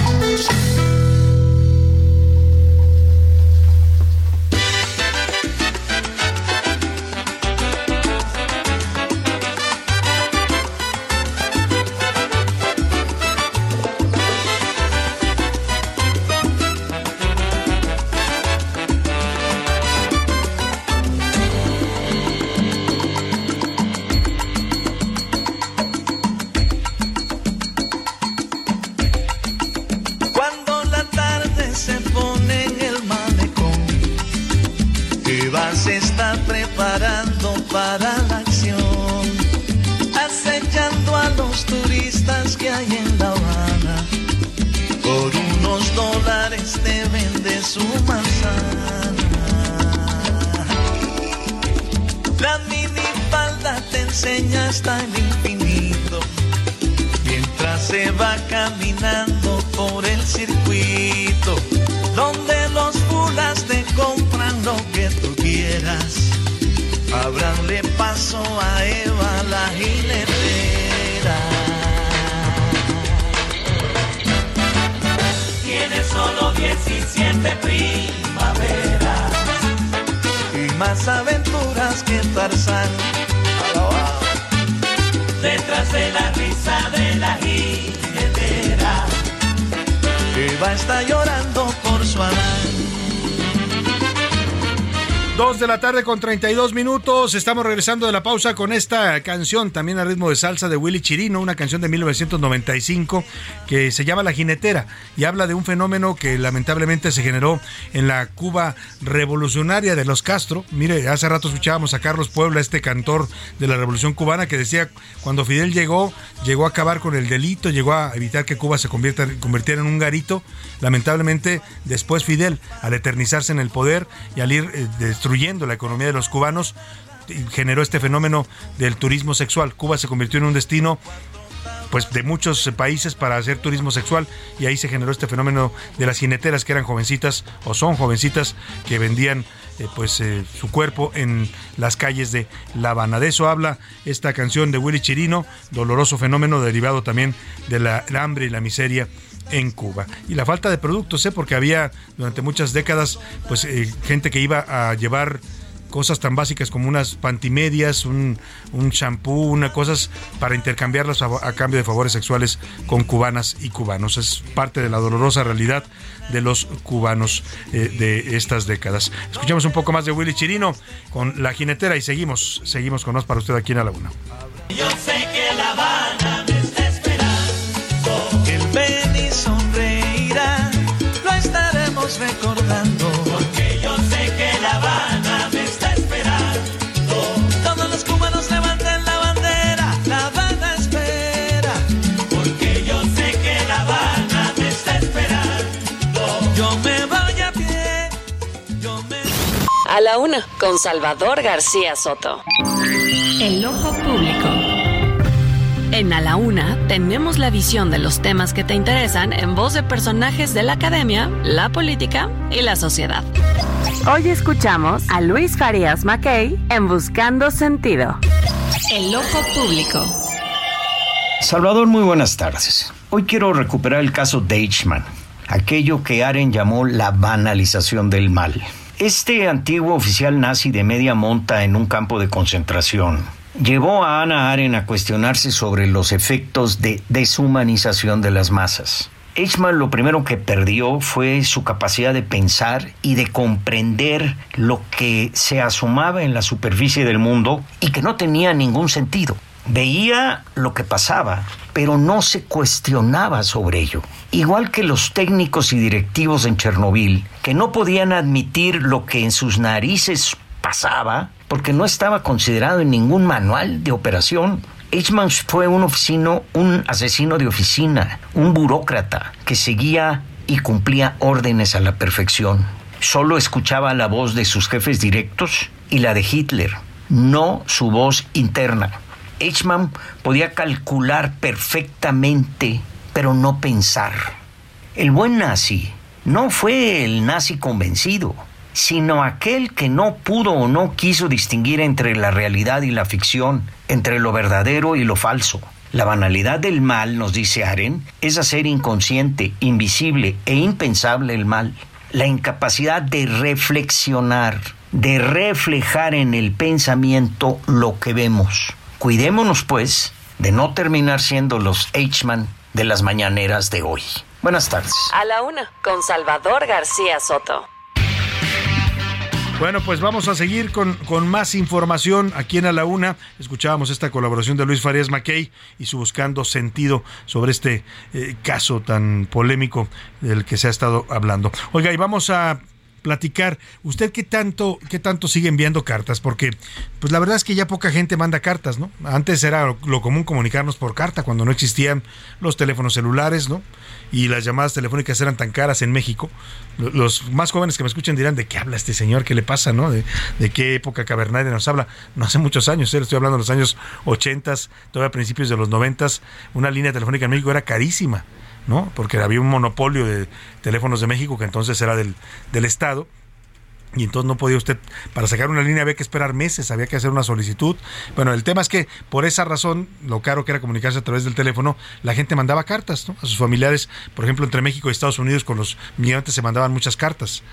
Tarde con 32 minutos. Estamos regresando de la pausa con esta canción, también a ritmo de salsa de Willy Chirino, una canción de 1995 se llama La Jinetera y habla de un fenómeno que lamentablemente se generó en la Cuba revolucionaria de los Castro. Mire, hace rato escuchábamos a Carlos Puebla, este cantor de la Revolución Cubana, que decía cuando Fidel llegó, llegó a acabar con el delito, llegó a evitar que Cuba se convierta, convirtiera en un garito. Lamentablemente, después Fidel, al eternizarse en el poder y al ir eh, destruyendo la economía de los cubanos, generó este fenómeno del turismo sexual. Cuba se convirtió en un destino pues de muchos países para hacer turismo sexual y ahí se generó este fenómeno de las jineteras que eran jovencitas o son jovencitas que vendían eh, pues eh, su cuerpo en las calles de La Habana. De eso habla esta canción de Willy Chirino, doloroso fenómeno derivado también de la, hambre y la miseria en Cuba. Y la falta de productos, ¿eh? porque había durante muchas décadas pues eh, gente que iba a llevar cosas tan básicas como unas pantimedias, un, un shampoo, una cosas para intercambiarlas a, cambio de favores sexuales con cubanas y cubanos. Es parte de la dolorosa realidad de los cubanos eh, de estas décadas. Escuchamos un poco más de Willy Chirino con La Jinetera y seguimos, seguimos con más para usted aquí en la Una. Yo sé que La Habana A la una, con Salvador García Soto. El ojo público. En A la Una tenemos la visión de los temas que te interesan en voz de personajes de la academia, la política y la sociedad. Hoy escuchamos a Luis Farías Mackey en Buscando Sentido. El ojo público. Salvador, muy buenas tardes. Hoy quiero recuperar el caso Deichmann, aquello que Aren llamó la banalización del mal. Este antiguo oficial nazi de media monta en un campo de concentración llevó a Ana Aren a cuestionarse sobre los efectos de deshumanización de las masas. Eichmann lo primero que perdió fue su capacidad de pensar y de comprender lo que se asomaba en la superficie del mundo y que no tenía ningún sentido. Veía lo que pasaba, pero no se cuestionaba sobre ello. Igual que los técnicos y directivos en Chernobyl, que no podían admitir lo que en sus narices pasaba, porque no estaba considerado en ningún manual de operación. Eichmann fue un oficino, un asesino de oficina, un burócrata que seguía y cumplía órdenes a la perfección. Solo escuchaba la voz de sus jefes directos y la de Hitler, no su voz interna. Eichmann podía calcular perfectamente, pero no pensar. El buen nazi no fue el nazi convencido, sino aquel que no pudo o no quiso distinguir entre la realidad y la ficción, entre lo verdadero y lo falso. La banalidad del mal, nos dice Aren, es hacer inconsciente, invisible e impensable el mal. La incapacidad de reflexionar, de reflejar en el pensamiento lo que vemos. Cuidémonos, pues, de no terminar siendo los Eichmann de las mañaneras de hoy. Buenas tardes. A la una, con Salvador García Soto. Bueno, pues vamos a seguir con, con, más información aquí en A la Una. Escuchábamos esta colaboración de Luis Farías Mackey y su buscando sentido sobre este eh, caso tan polémico del que se ha estado hablando. Oiga, y vamos a platicar. ¿Usted qué tanto, qué tanto sigue enviando cartas? Porque, pues la verdad es que ya poca gente manda cartas, ¿no? Antes era lo, común comunicarnos por carta, cuando no existían los teléfonos celulares, ¿no? y las llamadas telefónicas eran tan caras en México. Los más jóvenes que me escuchen dirán, ¿de qué habla este señor? ¿Qué le pasa? ¿no? ¿De, de qué época cavernaria nos habla? No hace muchos años, ¿eh? estoy hablando de los años 80, todavía a principios de los 90, una línea telefónica en México era carísima, ¿no? Porque había un monopolio de teléfonos de México que entonces era del, del Estado y entonces no podía usted, para sacar una línea había que esperar meses, había que hacer una solicitud. Bueno, el tema es que por esa razón, lo caro que era comunicarse a través del teléfono, la gente mandaba cartas a sus familiares. Por ejemplo, entre México y Estados Unidos con los migrantes se mandaban muchas cartas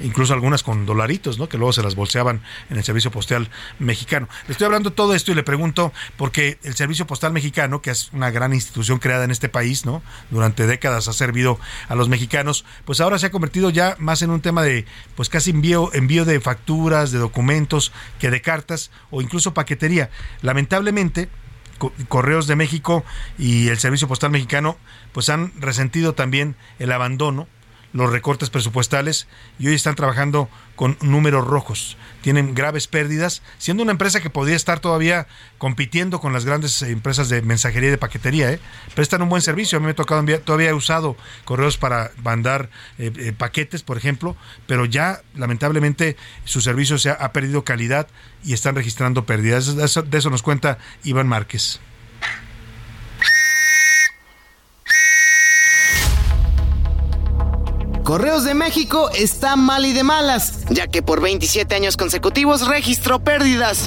incluso algunas con dolaritos, ¿no? Que luego se las bolseaban en el servicio postal mexicano. Le estoy hablando todo esto y le pregunto porque el servicio postal mexicano, que es una gran institución creada en este país, ¿no? Durante décadas ha servido a los mexicanos, pues ahora se ha convertido ya más en un tema de, pues casi envío envío de facturas, de documentos, que de cartas o incluso paquetería. Lamentablemente, Correos de México y el Servicio Postal Mexicano pues han resentido también el abandono los recortes presupuestales y hoy están trabajando con números rojos. Tienen graves pérdidas, siendo una empresa que podría estar todavía compitiendo con las grandes empresas de mensajería y de paquetería. ¿eh? Prestan un buen servicio. A mí me ha tocado enviar, todavía he usado correos para mandar eh, eh, paquetes, por ejemplo, pero ya lamentablemente su servicio se ha, perdido calidad y están registrando pérdidas. de eso nos cuenta Iván Márquez. Correos de México está mal y de malas, ya que por 27 años consecutivos registró pérdidas.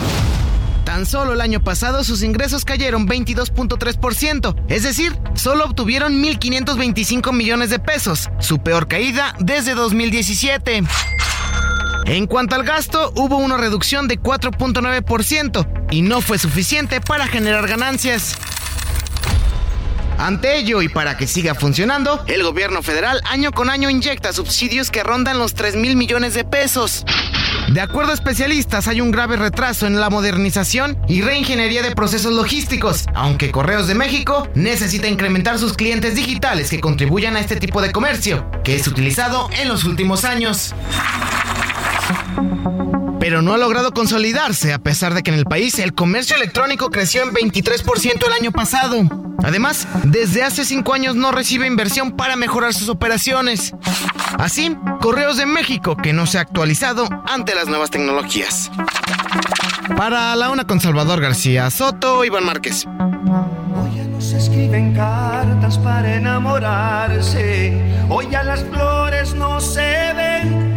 Tan solo el año pasado sus ingresos cayeron 22.3%, es decir, solo obtuvieron 1.525 millones de pesos, su peor caída desde 2017. En cuanto al gasto, hubo una reducción de 4.9% y no fue suficiente para generar ganancias. Ante ello y para que siga funcionando, el gobierno federal año con año inyecta subsidios que rondan los 3 mil millones de pesos. De acuerdo a especialistas, hay un grave retraso en la modernización y reingeniería de procesos logísticos, aunque Correos de México necesita incrementar sus clientes digitales que contribuyan a este tipo de comercio, que es utilizado en los últimos años pero no ha logrado consolidarse a pesar de que en el país el comercio electrónico creció en 23% el año pasado. Además, desde hace cinco años no recibe inversión para mejorar sus operaciones. Así, Correos de México que no se ha actualizado ante las nuevas tecnologías. Para la una con Salvador García Soto, Iván Márquez. Hoy ya no se escriben cartas para enamorarse. Hoy ya las flores no se ven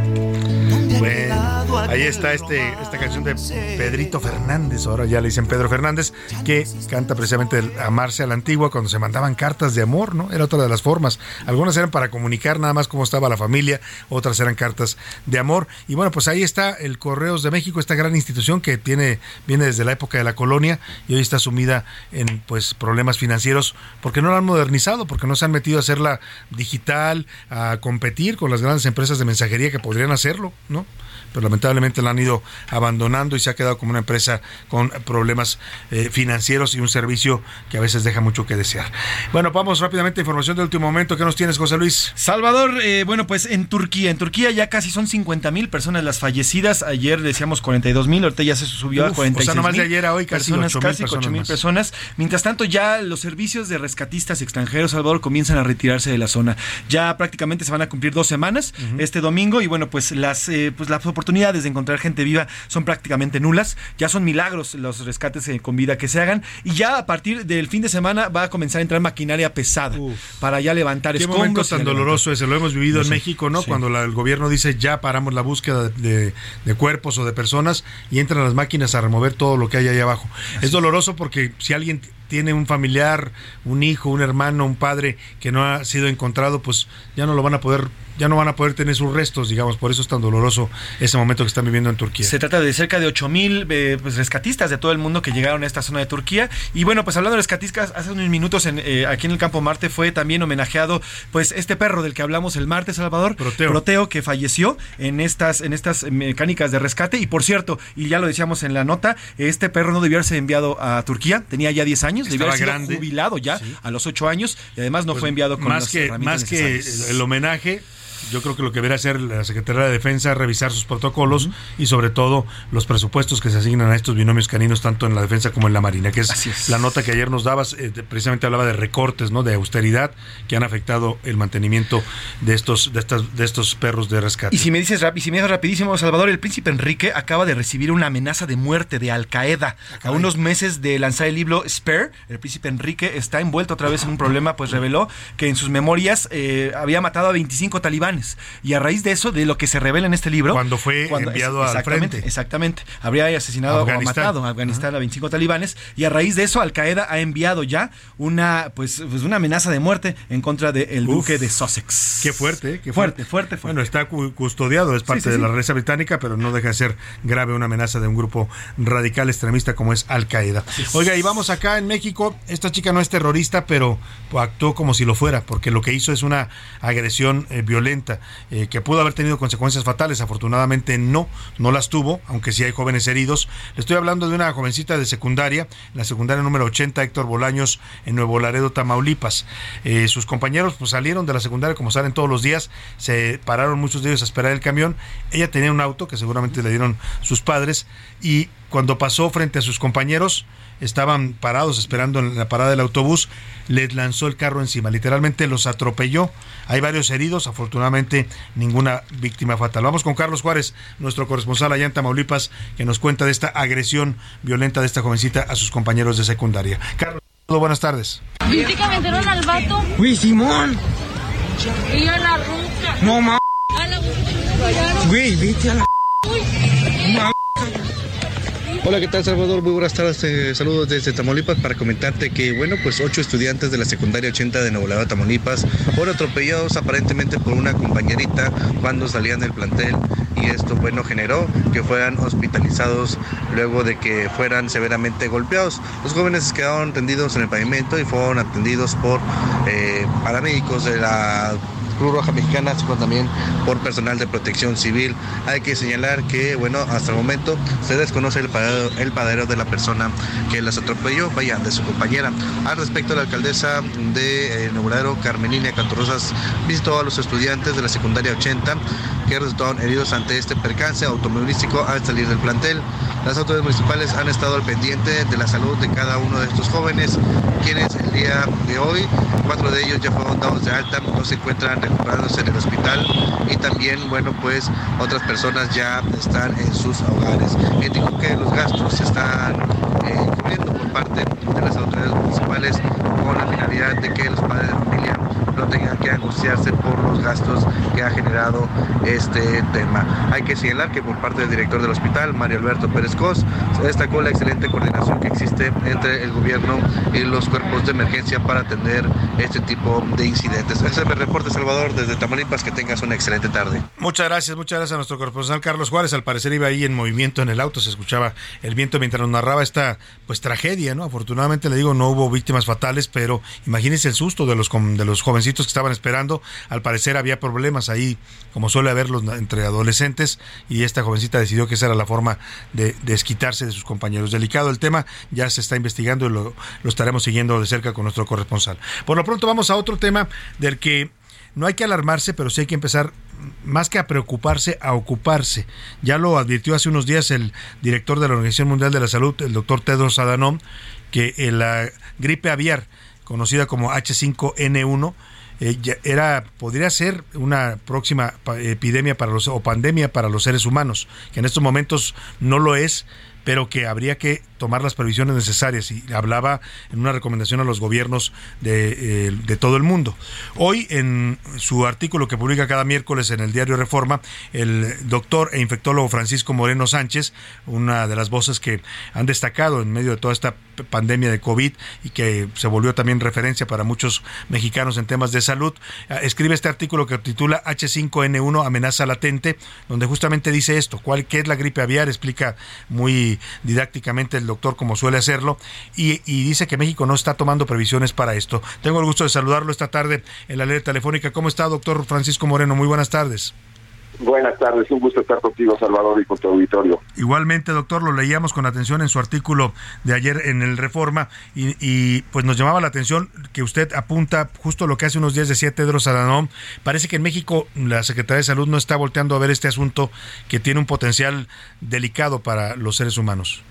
ahí está este, esta canción de Pedrito Fernández, ahora ya le dicen Pedro Fernández, que canta precisamente Amarse a la Antigua cuando se mandaban cartas de amor, ¿no? Era otra de las formas. Algunas eran para comunicar nada más cómo estaba la familia, otras eran cartas de amor. Y bueno, pues ahí está el Correos de México, esta gran institución que tiene, viene desde la época de la colonia y hoy está sumida en pues problemas financieros porque no la han modernizado, porque no se han metido a hacerla digital, a competir con las grandes empresas de mensajería que podrían hacerlo, ¿no? Pero lamentablemente la han ido abandonando y se ha quedado como una empresa con problemas eh, financieros y un servicio que a veces deja mucho que desear. Bueno, vamos rápidamente a información de último momento. ¿Qué nos tienes, José Luis? Salvador, eh, bueno, pues en Turquía, en Turquía ya casi son 50 mil personas las fallecidas. Ayer decíamos 42 mil, ahorita ya se subió a 46 O sea, nomás de ayer a hoy casi personas, 8 casi 8 mil personas. Mientras tanto, ya los servicios de rescatistas extranjeros, Salvador, comienzan a retirarse de la zona. Ya prácticamente se van a cumplir dos semanas este domingo y bueno, pues las, eh, pues las oportunidades de encontrar gente viva son prácticamente nulas. Ya son milagros los rescates eh, con vida que se hagan. Y ya a partir del fin de semana va a comenzar a entrar maquinaria pesada para ya levantar Qué momento tan doloroso ese. Lo hemos vivido en México, ¿no? Cuando el gobierno dice ya paramos la búsqueda de, cuerpos o de personas y entran las máquinas a remover todo lo que hay ahí abajo. es doloroso porque si alguien tiene un familiar, un hijo, un hermano, un padre que no ha sido encontrado, pues ya no lo van a poder ya no van a poder tener sus restos, digamos, por eso es tan doloroso ese momento que están viviendo en Turquía. Se trata de cerca de 8 mil eh, pues, rescatistas de todo el mundo que llegaron a esta zona de Turquía. Y bueno, pues hablando de rescatistas, hace unos minutos en, eh, aquí en el Campo Marte fue también homenajeado pues este perro del que hablamos el martes, Salvador, Proteo, Proteo que falleció en estas, en estas mecánicas de rescate. Y por cierto, y ya lo decíamos en la nota, este perro no debió haberse enviado a Turquía, tenía ya 10 años, debió haber sido jubilado ya a los 8 años y además no pues fue enviado con más que Más que el homenaje yo creo que lo que debería hacer la Secretaría de Defensa es revisar sus protocolos y sobre todo los presupuestos que se asignan a estos binomios caninos tanto en la defensa como en la marina, que es, la nota que ayer nos dabas, eh, precisamente hablaba de recortes, ¿no? de austeridad que han afectado el mantenimiento de estos de estas de estos perros de rescate. Y si me dices y si me dices rapidísimo, Salvador, el príncipe Enrique acaba de recibir una amenaza de muerte de Al Qaeda. A unos meses de lanzar el libro Spare, el príncipe Enrique está envuelto otra vez en un problema, pues reveló que en sus memorias eh, había matado a 25 talibanes y a raíz de eso, de lo que se revela en este libro. Cuando fue enviado al frente. Exactamente. Habría asesinado o matado a Afganistán a 25 talibanes. Y a raíz de eso, Al Qaeda ha enviado ya una, pues, pues una amenaza de muerte en contra del duque de Sussex. Qué fuerte, qué fuerte, fuerte, fuerte. Bueno, está custodiado, es parte de la realeza británica, pero no deja de ser grave una amenaza de un grupo radical extremista como es Al Qaeda. Oiga, y vamos acá en México. Esta chica no es terrorista, pero actuó como si lo fuera, porque lo que hizo es una agresión eh, violenta 80, eh, que pudo haber tenido consecuencias fatales. Afortunadamente no, no las tuvo, aunque sí hay jóvenes heridos. Le estoy hablando de una jovencita de secundaria, la secundaria número 80, Héctor Bolaños, en Nuevo Laredo, Tamaulipas. Eh, sus compañeros pues, salieron de la secundaria como salen todos los días, se pararon muchos de ellos a esperar el camión. Ella tenía un auto que seguramente le dieron sus padres y cuando pasó frente a sus compañeros, estaban parados esperando en la parada del autobús, les lanzó el carro encima, literalmente los atropelló. Hay varios heridos, afortunadamente ninguna víctima fatal. Vamos con Carlos Juárez, nuestro corresponsal allá en Tamaulipas, que nos cuenta de esta agresión violenta de esta jovencita a sus compañeros de secundaria. Carlos, buenas tardes. ¿Viste que metieron al vato? Uy, Simón. Y a la ruca. No, ma. A la Güey, viste a la... Ma- Hola, ¿qué tal Salvador? Muy buenas tardes, eh, saludos desde Tamaulipas para comentarte que, bueno, pues ocho estudiantes de la secundaria 80 de Nuevo Tamaulipas, fueron atropellados aparentemente por una compañerita cuando salían del plantel y esto, bueno, generó que fueran hospitalizados luego de que fueran severamente golpeados. Los jóvenes quedaron tendidos en el pavimento y fueron atendidos por eh, paramédicos de la Cruz Roja Mexicana, como también por personal de protección civil. Hay que señalar que, bueno, hasta el momento se desconoce el paradero, el paradero de la persona que las atropelló, vaya, de su compañera. Al respecto, la alcaldesa de eh, Carmelina Cantorrosas, visitó a los estudiantes de la secundaria 80 que resultaron heridos ante este percance automovilístico al salir del plantel. Las autoridades municipales han estado al pendiente de la salud de cada uno de estos jóvenes, quienes el día de hoy, cuatro de ellos ya fueron dados de alta, no se encuentran recuperándose en el hospital y también, bueno, pues otras personas ya están en sus hogares. Indico que los gastos se están eh, cubriendo por parte de las autoridades municipales con la finalidad de que los padres no tengan que angustiarse por los gastos que ha generado este tema. Hay que señalar que por parte del director del hospital, Mario Alberto Pérez Cos, se destacó la excelente coordinación que existe entre el gobierno y los cuerpos de emergencia para atender este tipo de incidentes. Ese es mi reporte, Salvador, desde Tamaulipas. Que tengas una excelente tarde. Muchas gracias, muchas gracias a nuestro corresponsal Carlos Juárez. Al parecer iba ahí en movimiento en el auto, se escuchaba el viento mientras nos narraba esta pues tragedia, ¿no? Afortunadamente le digo, no hubo víctimas fatales, pero imagínense el susto de los de los jovencitos que estaban esperando. Al parecer había problemas ahí, como suele haberlos entre adolescentes, y esta jovencita decidió que esa era la forma de desquitarse de sus compañeros. Delicado el tema, ya se está investigando y lo, lo estaremos siguiendo de cerca con nuestro corresponsal. Por lo pronto vamos a otro tema del que no hay que alarmarse, pero sí hay que empezar más que a preocuparse, a ocuparse. Ya lo advirtió hace unos días el director de la Organización Mundial de la Salud, el doctor Tedros Adhanom, que eh, la gripe aviar, conocida como H5N1, eh, era podría ser una próxima epidemia para los o pandemia para los seres humanos, que en estos momentos no lo es, pero que habría que tomar las previsiones necesarias y hablaba en una recomendación a los gobiernos de, eh, de todo el mundo. Hoy en su artículo que publica cada miércoles en el diario Reforma, el doctor e infectólogo Francisco Moreno Sánchez, una de las voces que han destacado en medio de toda esta pandemia de COVID y que se volvió también referencia para muchos mexicanos en temas de salud, eh, escribe este artículo que titula H5N1 amenaza latente, donde justamente dice esto, cuál qué es la gripe aviar, explica muy didácticamente el doctor como suele hacerlo y, y dice que México no está tomando previsiones para esto. Tengo el gusto de saludarlo esta tarde en la ley telefónica. ¿Cómo está, doctor Francisco Moreno? Muy buenas tardes. Buenas tardes, un gusto estar contigo, Salvador, y con tu auditorio. Igualmente, doctor, lo leíamos con atención en su artículo de ayer en el Reforma y, y, pues nos llamaba la atención que usted apunta justo lo que hace unos días decía Tedros Adhanom. Parece que en México la Secretaría de Salud no está volteando a ver este asunto que tiene un potencial delicado para los seres humanos.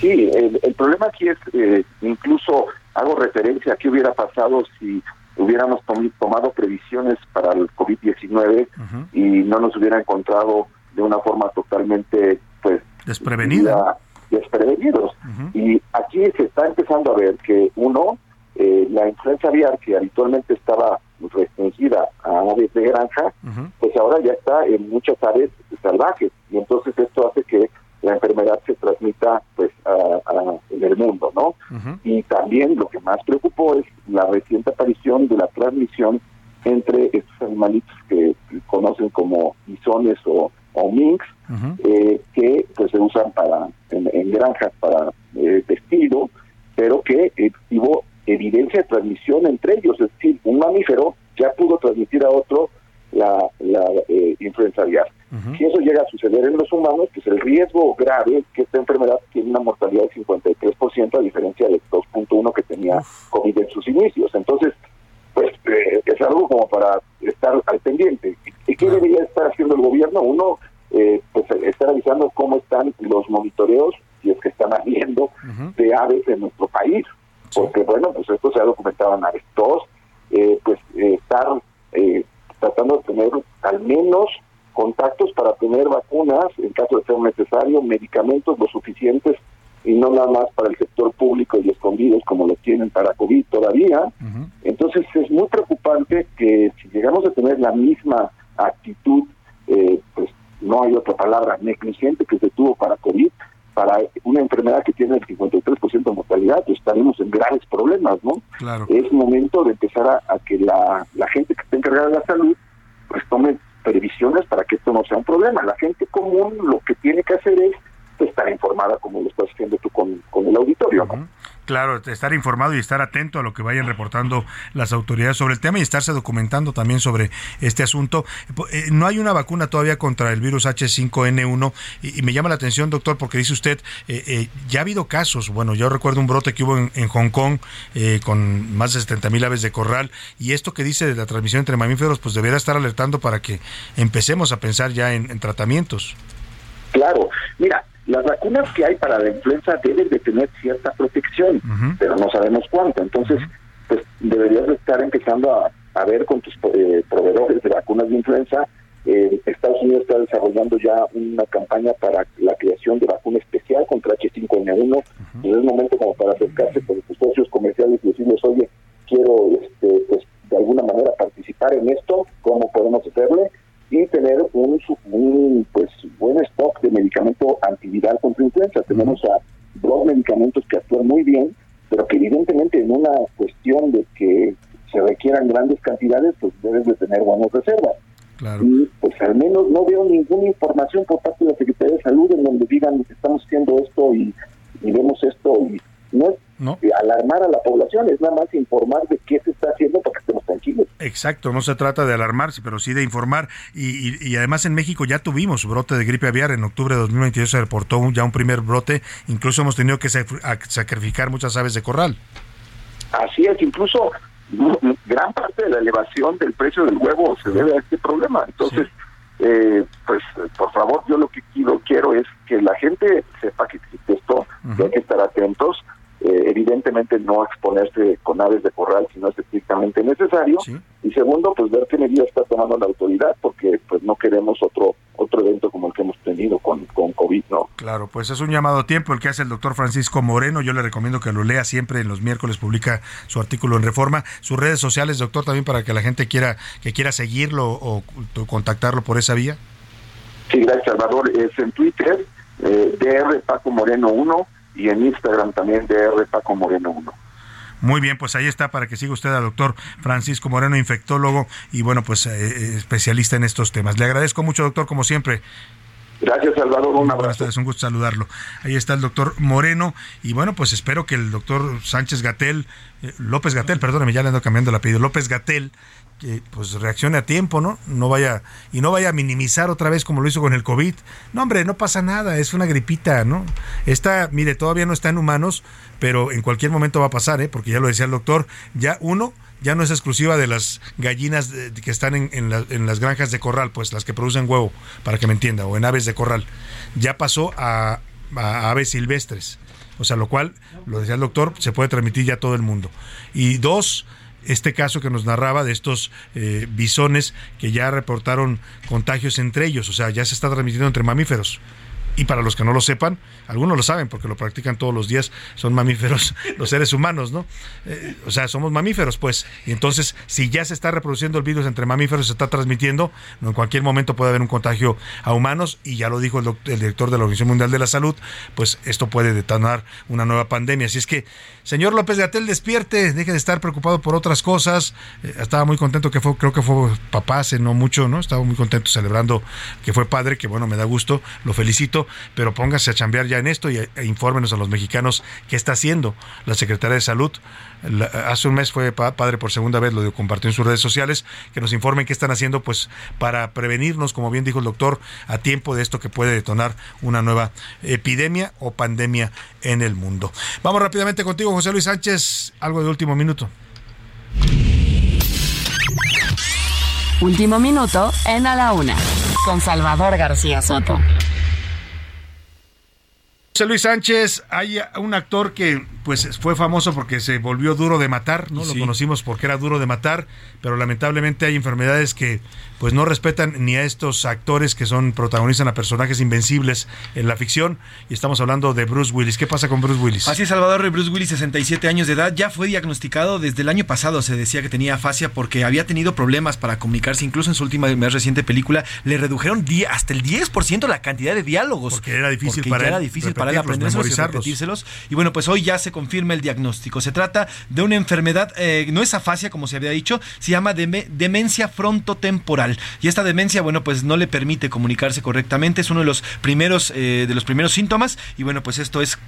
Sí, el, el problema aquí es, eh, incluso hago referencia a qué hubiera pasado si hubiéramos tom- tomado previsiones para el COVID-19 y no nos hubiera encontrado de una forma totalmente, pues, Desprevenida. desprevenidos. Y aquí se está empezando a ver que, uno, eh, la influenza aviar, que habitualmente estaba restringida a aves de granja, pues ahora ya está en muchas aves salvajes. Y entonces esto hace que la enfermedad se transmita pues a- a- en el mundo, ¿no? Y también lo que más preocupó es la reciente aparición de la transmisión entre estos animalitos que conocen como bisones o, o minks, eh, que pues se usan para en, en granjas para eh, vestido, pero que eh, hubo evidencia de transmisión entre ellos, es decir, un mamífero ya pudo transmitir a otro la, la eh, influenza aviar. Si eso llega a suceder en los humanos, pues el riesgo grave es que esta enfermedad tiene una mortalidad del 53% a diferencia del 2.1 que tenía COVID en sus inicios. Entonces, pues eh, es algo como para estar al pendiente. ¿Y qué debería estar haciendo el gobierno? Uno, eh, pues estar avisando cómo están los monitoreos, si es que están habiendo, de aves en nuestro país. Porque, bueno, pues esto se ha documentado en aves. Dos, eh, pues estar tratando de tener al menos contactos para tener vacunas en caso de ser necesario, medicamentos lo suficientes y no nada más para el sector público y escondidos como lo tienen para COVID todavía. Entonces es muy preocupante que si llegamos a tener la misma actitud, eh, pues no hay otra palabra, negligente que se tuvo para COVID, para una enfermedad que tiene el 53% de mortalidad, pues estaremos en graves problemas, ¿no? Claro. Es momento de empezar a, a que la, la gente que está encargada de la salud pues tome previsiones para que esto no sea un problema. La gente común lo que tiene que hacer es estar informada como lo estás haciendo tú con, el auditorio. ¿no? Claro, estar informado y estar atento a lo que vayan reportando las autoridades sobre el tema y estarse documentando también sobre este asunto. Eh, no hay una vacuna todavía contra el virus H5N1 y, me llama la atención, doctor, porque dice usted, eh, eh, ya ha habido casos, bueno, yo recuerdo un brote que hubo en, Hong Kong con más de 70 mil aves de corral y esto que dice de la transmisión entre mamíferos, pues debería estar alertando para que empecemos a pensar ya en tratamientos. Claro, mira, las vacunas que hay para la influenza deben de tener cierta protección, pero no sabemos cuánto. Entonces, pues deberías estar empezando a, ver con tus eh, proveedores de vacunas de influenza. Eh, Estados Unidos está desarrollando ya una campaña para la creación de vacuna especial contra H5N1. es el momento como para acercarse con sus socios comerciales y decirles, oye, quiero este, pues, de alguna manera participar en esto, ¿cómo podemos hacerle? Y tener un, un pues buen stock de medicamento antiviral contra influenza. Tenemos a dos medicamentos que actúan muy bien, pero que evidentemente en una cuestión de que se requieran grandes cantidades, pues debes de tener buenas reservas. Y pues al menos no veo ninguna información por parte de la Secretaría de Salud en donde digan estamos haciendo esto y, y vemos esto y no es alarmar a la población, es nada más informar de qué se está haciendo para que estemos tranquilos. Exacto, no se trata de alarmarse, pero sí de informar. Y, además en México ya tuvimos brote de gripe aviar. En octubre de 2022 se reportó ya un primer brote. Incluso hemos tenido que sacrificar muchas aves de corral. Así es, incluso gran parte de la elevación del precio del huevo se debe a este problema. Entonces, eh, pues por favor, yo lo que quiero, quiero es que la gente sepa que existe esto, que hay que estar atentos eh, evidentemente no exponerse con aves de corral si no es estrictamente necesario. Y segundo pues ver qué medidas está tomando la autoridad porque pues no queremos otro otro evento como el que hemos tenido con, con COVID no claro pues es un llamado a tiempo el que hace el doctor Francisco Moreno. Yo le recomiendo que lo lea siempre en los miércoles publica su artículo en Reforma. Sus redes sociales doctor también para que la gente quiera que quiera seguirlo o, contactarlo por esa vía. Sí gracias Salvador. Es en Twitter eh, DR Paco Moreno 1 y en Instagram también de Paco Moreno 1. Muy bien, pues ahí está para que siga usted al doctor Francisco Moreno, infectólogo y bueno, pues eh, eh, especialista en estos temas. Le agradezco mucho, doctor, como siempre. Gracias, Salvador. Un abrazo. Buenas un gusto saludarlo. Ahí está el doctor Moreno. Y bueno, pues espero que el doctor Sánchez Gatel, eh, López Gatel, perdóneme, ya le ando cambiando el apellido, López Gatel, que pues reaccione a tiempo, ¿no? No vaya y no vaya a minimizar otra vez como lo hizo con el COVID. No, hombre, no pasa nada, es una gripita, ¿no? Esta, mire, todavía no está en humanos, pero en cualquier momento va a pasar, ¿eh? Porque ya lo decía el doctor, ya uno ya no es exclusiva de las gallinas que están en, en, las granjas de corral, pues las que producen huevo, para que me entienda, o en aves de corral. Ya pasó a, a aves silvestres. O sea, lo cual, lo decía el doctor, se puede transmitir ya a todo el mundo. Y dos, este caso que nos narraba de estos eh, bisones que ya reportaron contagios entre ellos, o sea, ya se está transmitiendo entre mamíferos. Y para los que no lo sepan, algunos lo saben porque lo practican todos los días, son mamíferos los seres humanos, ¿no? Eh, o sea, somos mamíferos, pues. Y entonces, si ya se está reproduciendo el virus entre mamíferos, se está transmitiendo, en cualquier momento puede haber un contagio a humanos, y ya lo dijo el, el director de la Organización Mundial de la Salud, pues esto puede detonar una nueva pandemia. Así es que, señor López Gatel, despierte, deje de estar preocupado por otras cosas. Eh, estaba muy contento que fue, creo que fue papá hace no mucho, ¿no? Estaba muy contento celebrando que fue padre, que bueno, me da gusto, lo felicito pero póngase a chambear ya en esto y e infórmenos a los mexicanos qué está haciendo la Secretaría de Salud. hace un mes fue padre por segunda vez, lo compartió en sus redes sociales, que nos informen qué están haciendo pues para prevenirnos, como bien dijo el doctor, a tiempo de esto que puede detonar una nueva epidemia o pandemia en el mundo. Vamos rápidamente contigo, José Luis Sánchez, algo de último minuto. Último minuto en A la Una, con Salvador García Soto. José Luis Sánchez, hay un actor que pues fue famoso porque se volvió duro de matar, ¿no? Lo conocimos porque era duro de matar, pero lamentablemente hay enfermedades que pues no respetan ni a estos actores que son protagonizan a personajes invencibles en la ficción y estamos hablando de Bruce Willis. ¿Qué pasa con Bruce Willis? Así es, Salvador Bruce Willis, 67 años de edad, ya fue diagnosticado desde el año pasado, se decía que tenía afasia porque había tenido problemas para comunicarse, incluso en su última más reciente película le redujeron hasta el 10% la cantidad de diálogos. Porque era difícil para él. Era difícil para él aprenderlos y bueno, pues hoy ya se confirma el diagnóstico. Se trata de una enfermedad, eh, no es afasia como se había dicho, se llama demencia frontotemporal. Y esta demencia, bueno, pues no le permite comunicarse correctamente, es uno de los primeros, eh, de los primeros síntomas. Y bueno, pues esto es,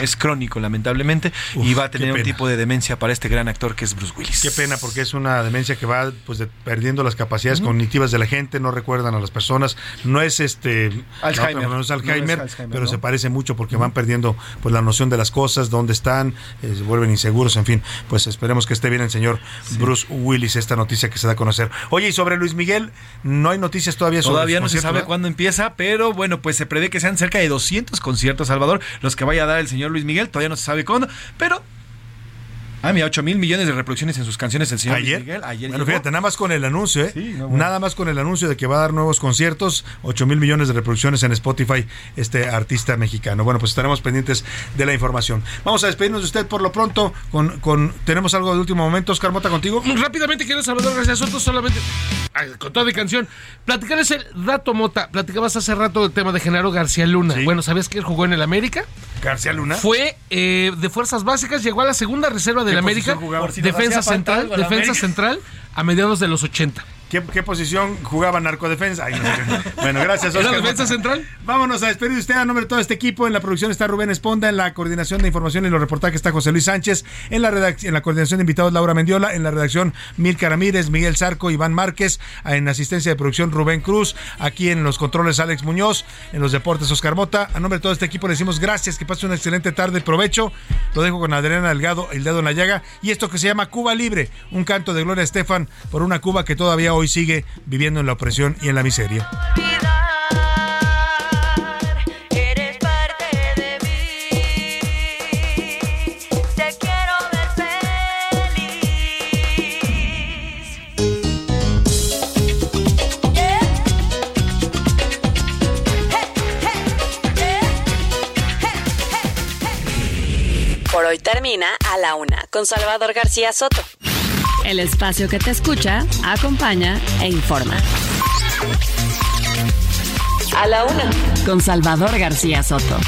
es crónico, lamentablemente, y va a tener un tipo de demencia para este gran actor que es Bruce Willis. Qué pena, porque es una demencia que va pues perdiendo las capacidades cognitivas de la gente, no recuerdan a las personas. No es este Alzheimer, no, es Alzheimer, pero se parece mucho porque van perdiendo pues la noción de las cosas, dónde están, eh, se vuelven inseguros, en fin, pues esperemos que esté bien el señor Bruce Willis, esta noticia que se da a conocer. Oye, y sobre Luis Miguel, no hay noticias todavía sobre Todavía no se sabe cuándo empieza, pero bueno, pues se prevé que sean cerca de 200 conciertos, Salvador, los que vaya a dar el señor Luis Miguel, todavía no se sabe cuándo, pero Ah, mira, 8 mil millones de reproducciones en sus canciones el señor ¿Ayer? Miguel. Ayer bueno, fíjate, nada más con el anuncio, ¿eh? Nada más con el anuncio de que va a dar nuevos conciertos, 8 mil millones de reproducciones en Spotify, este artista mexicano. Bueno, pues estaremos pendientes de la información. Vamos a despedirnos de usted por lo pronto. Con, con ¿Tenemos algo de último momento, Oscar Mota, contigo? Rápidamente quiero Salvador gracias a otros solamente con toda mi canción. Platicarles el dato Mota. Platicabas hace rato del tema de Genaro García Luna. Bueno, ¿sabías que él jugó en el América? García Luna. Fue eh, de fuerzas básicas, llegó a la segunda reserva del América defensa central, defensa central a mediados de los 80. ¿Qué, posición jugaba narcodefensa? bueno, gracias, Oscar. ¿La defensa central? Vámonos a despedir de usted a nombre de todo este equipo. En la producción está Rubén Esponda, en la coordinación de información y los reportajes está José Luis Sánchez, en la, en la coordinación de invitados Laura Mendiola, en la redacción Milka Ramírez, Miguel Zarco, Iván Márquez, en asistencia de producción Rubén Cruz, aquí en los controles Alex Muñoz, en los deportes Oscar Mota. A nombre de todo este equipo le decimos gracias, que pase una excelente tarde, provecho. Lo dejo con Adriana Delgado, el dedo en la llaga, y esto que se llama Cuba Libre, un canto de Gloria Estefan por una Cuba que todavía hoy sigue viviendo en la opresión y en la miseria. Por hoy termina a la una con Salvador García Soto. El espacio que te escucha, acompaña e informa. A la una. Con Salvador García Soto.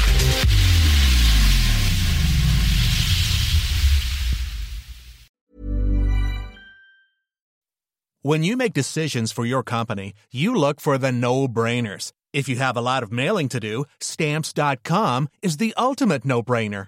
When you make decisions for your company, you look for the no-brainers. If you have a lot of mailing to do, stamps.com is the ultimate no-brainer.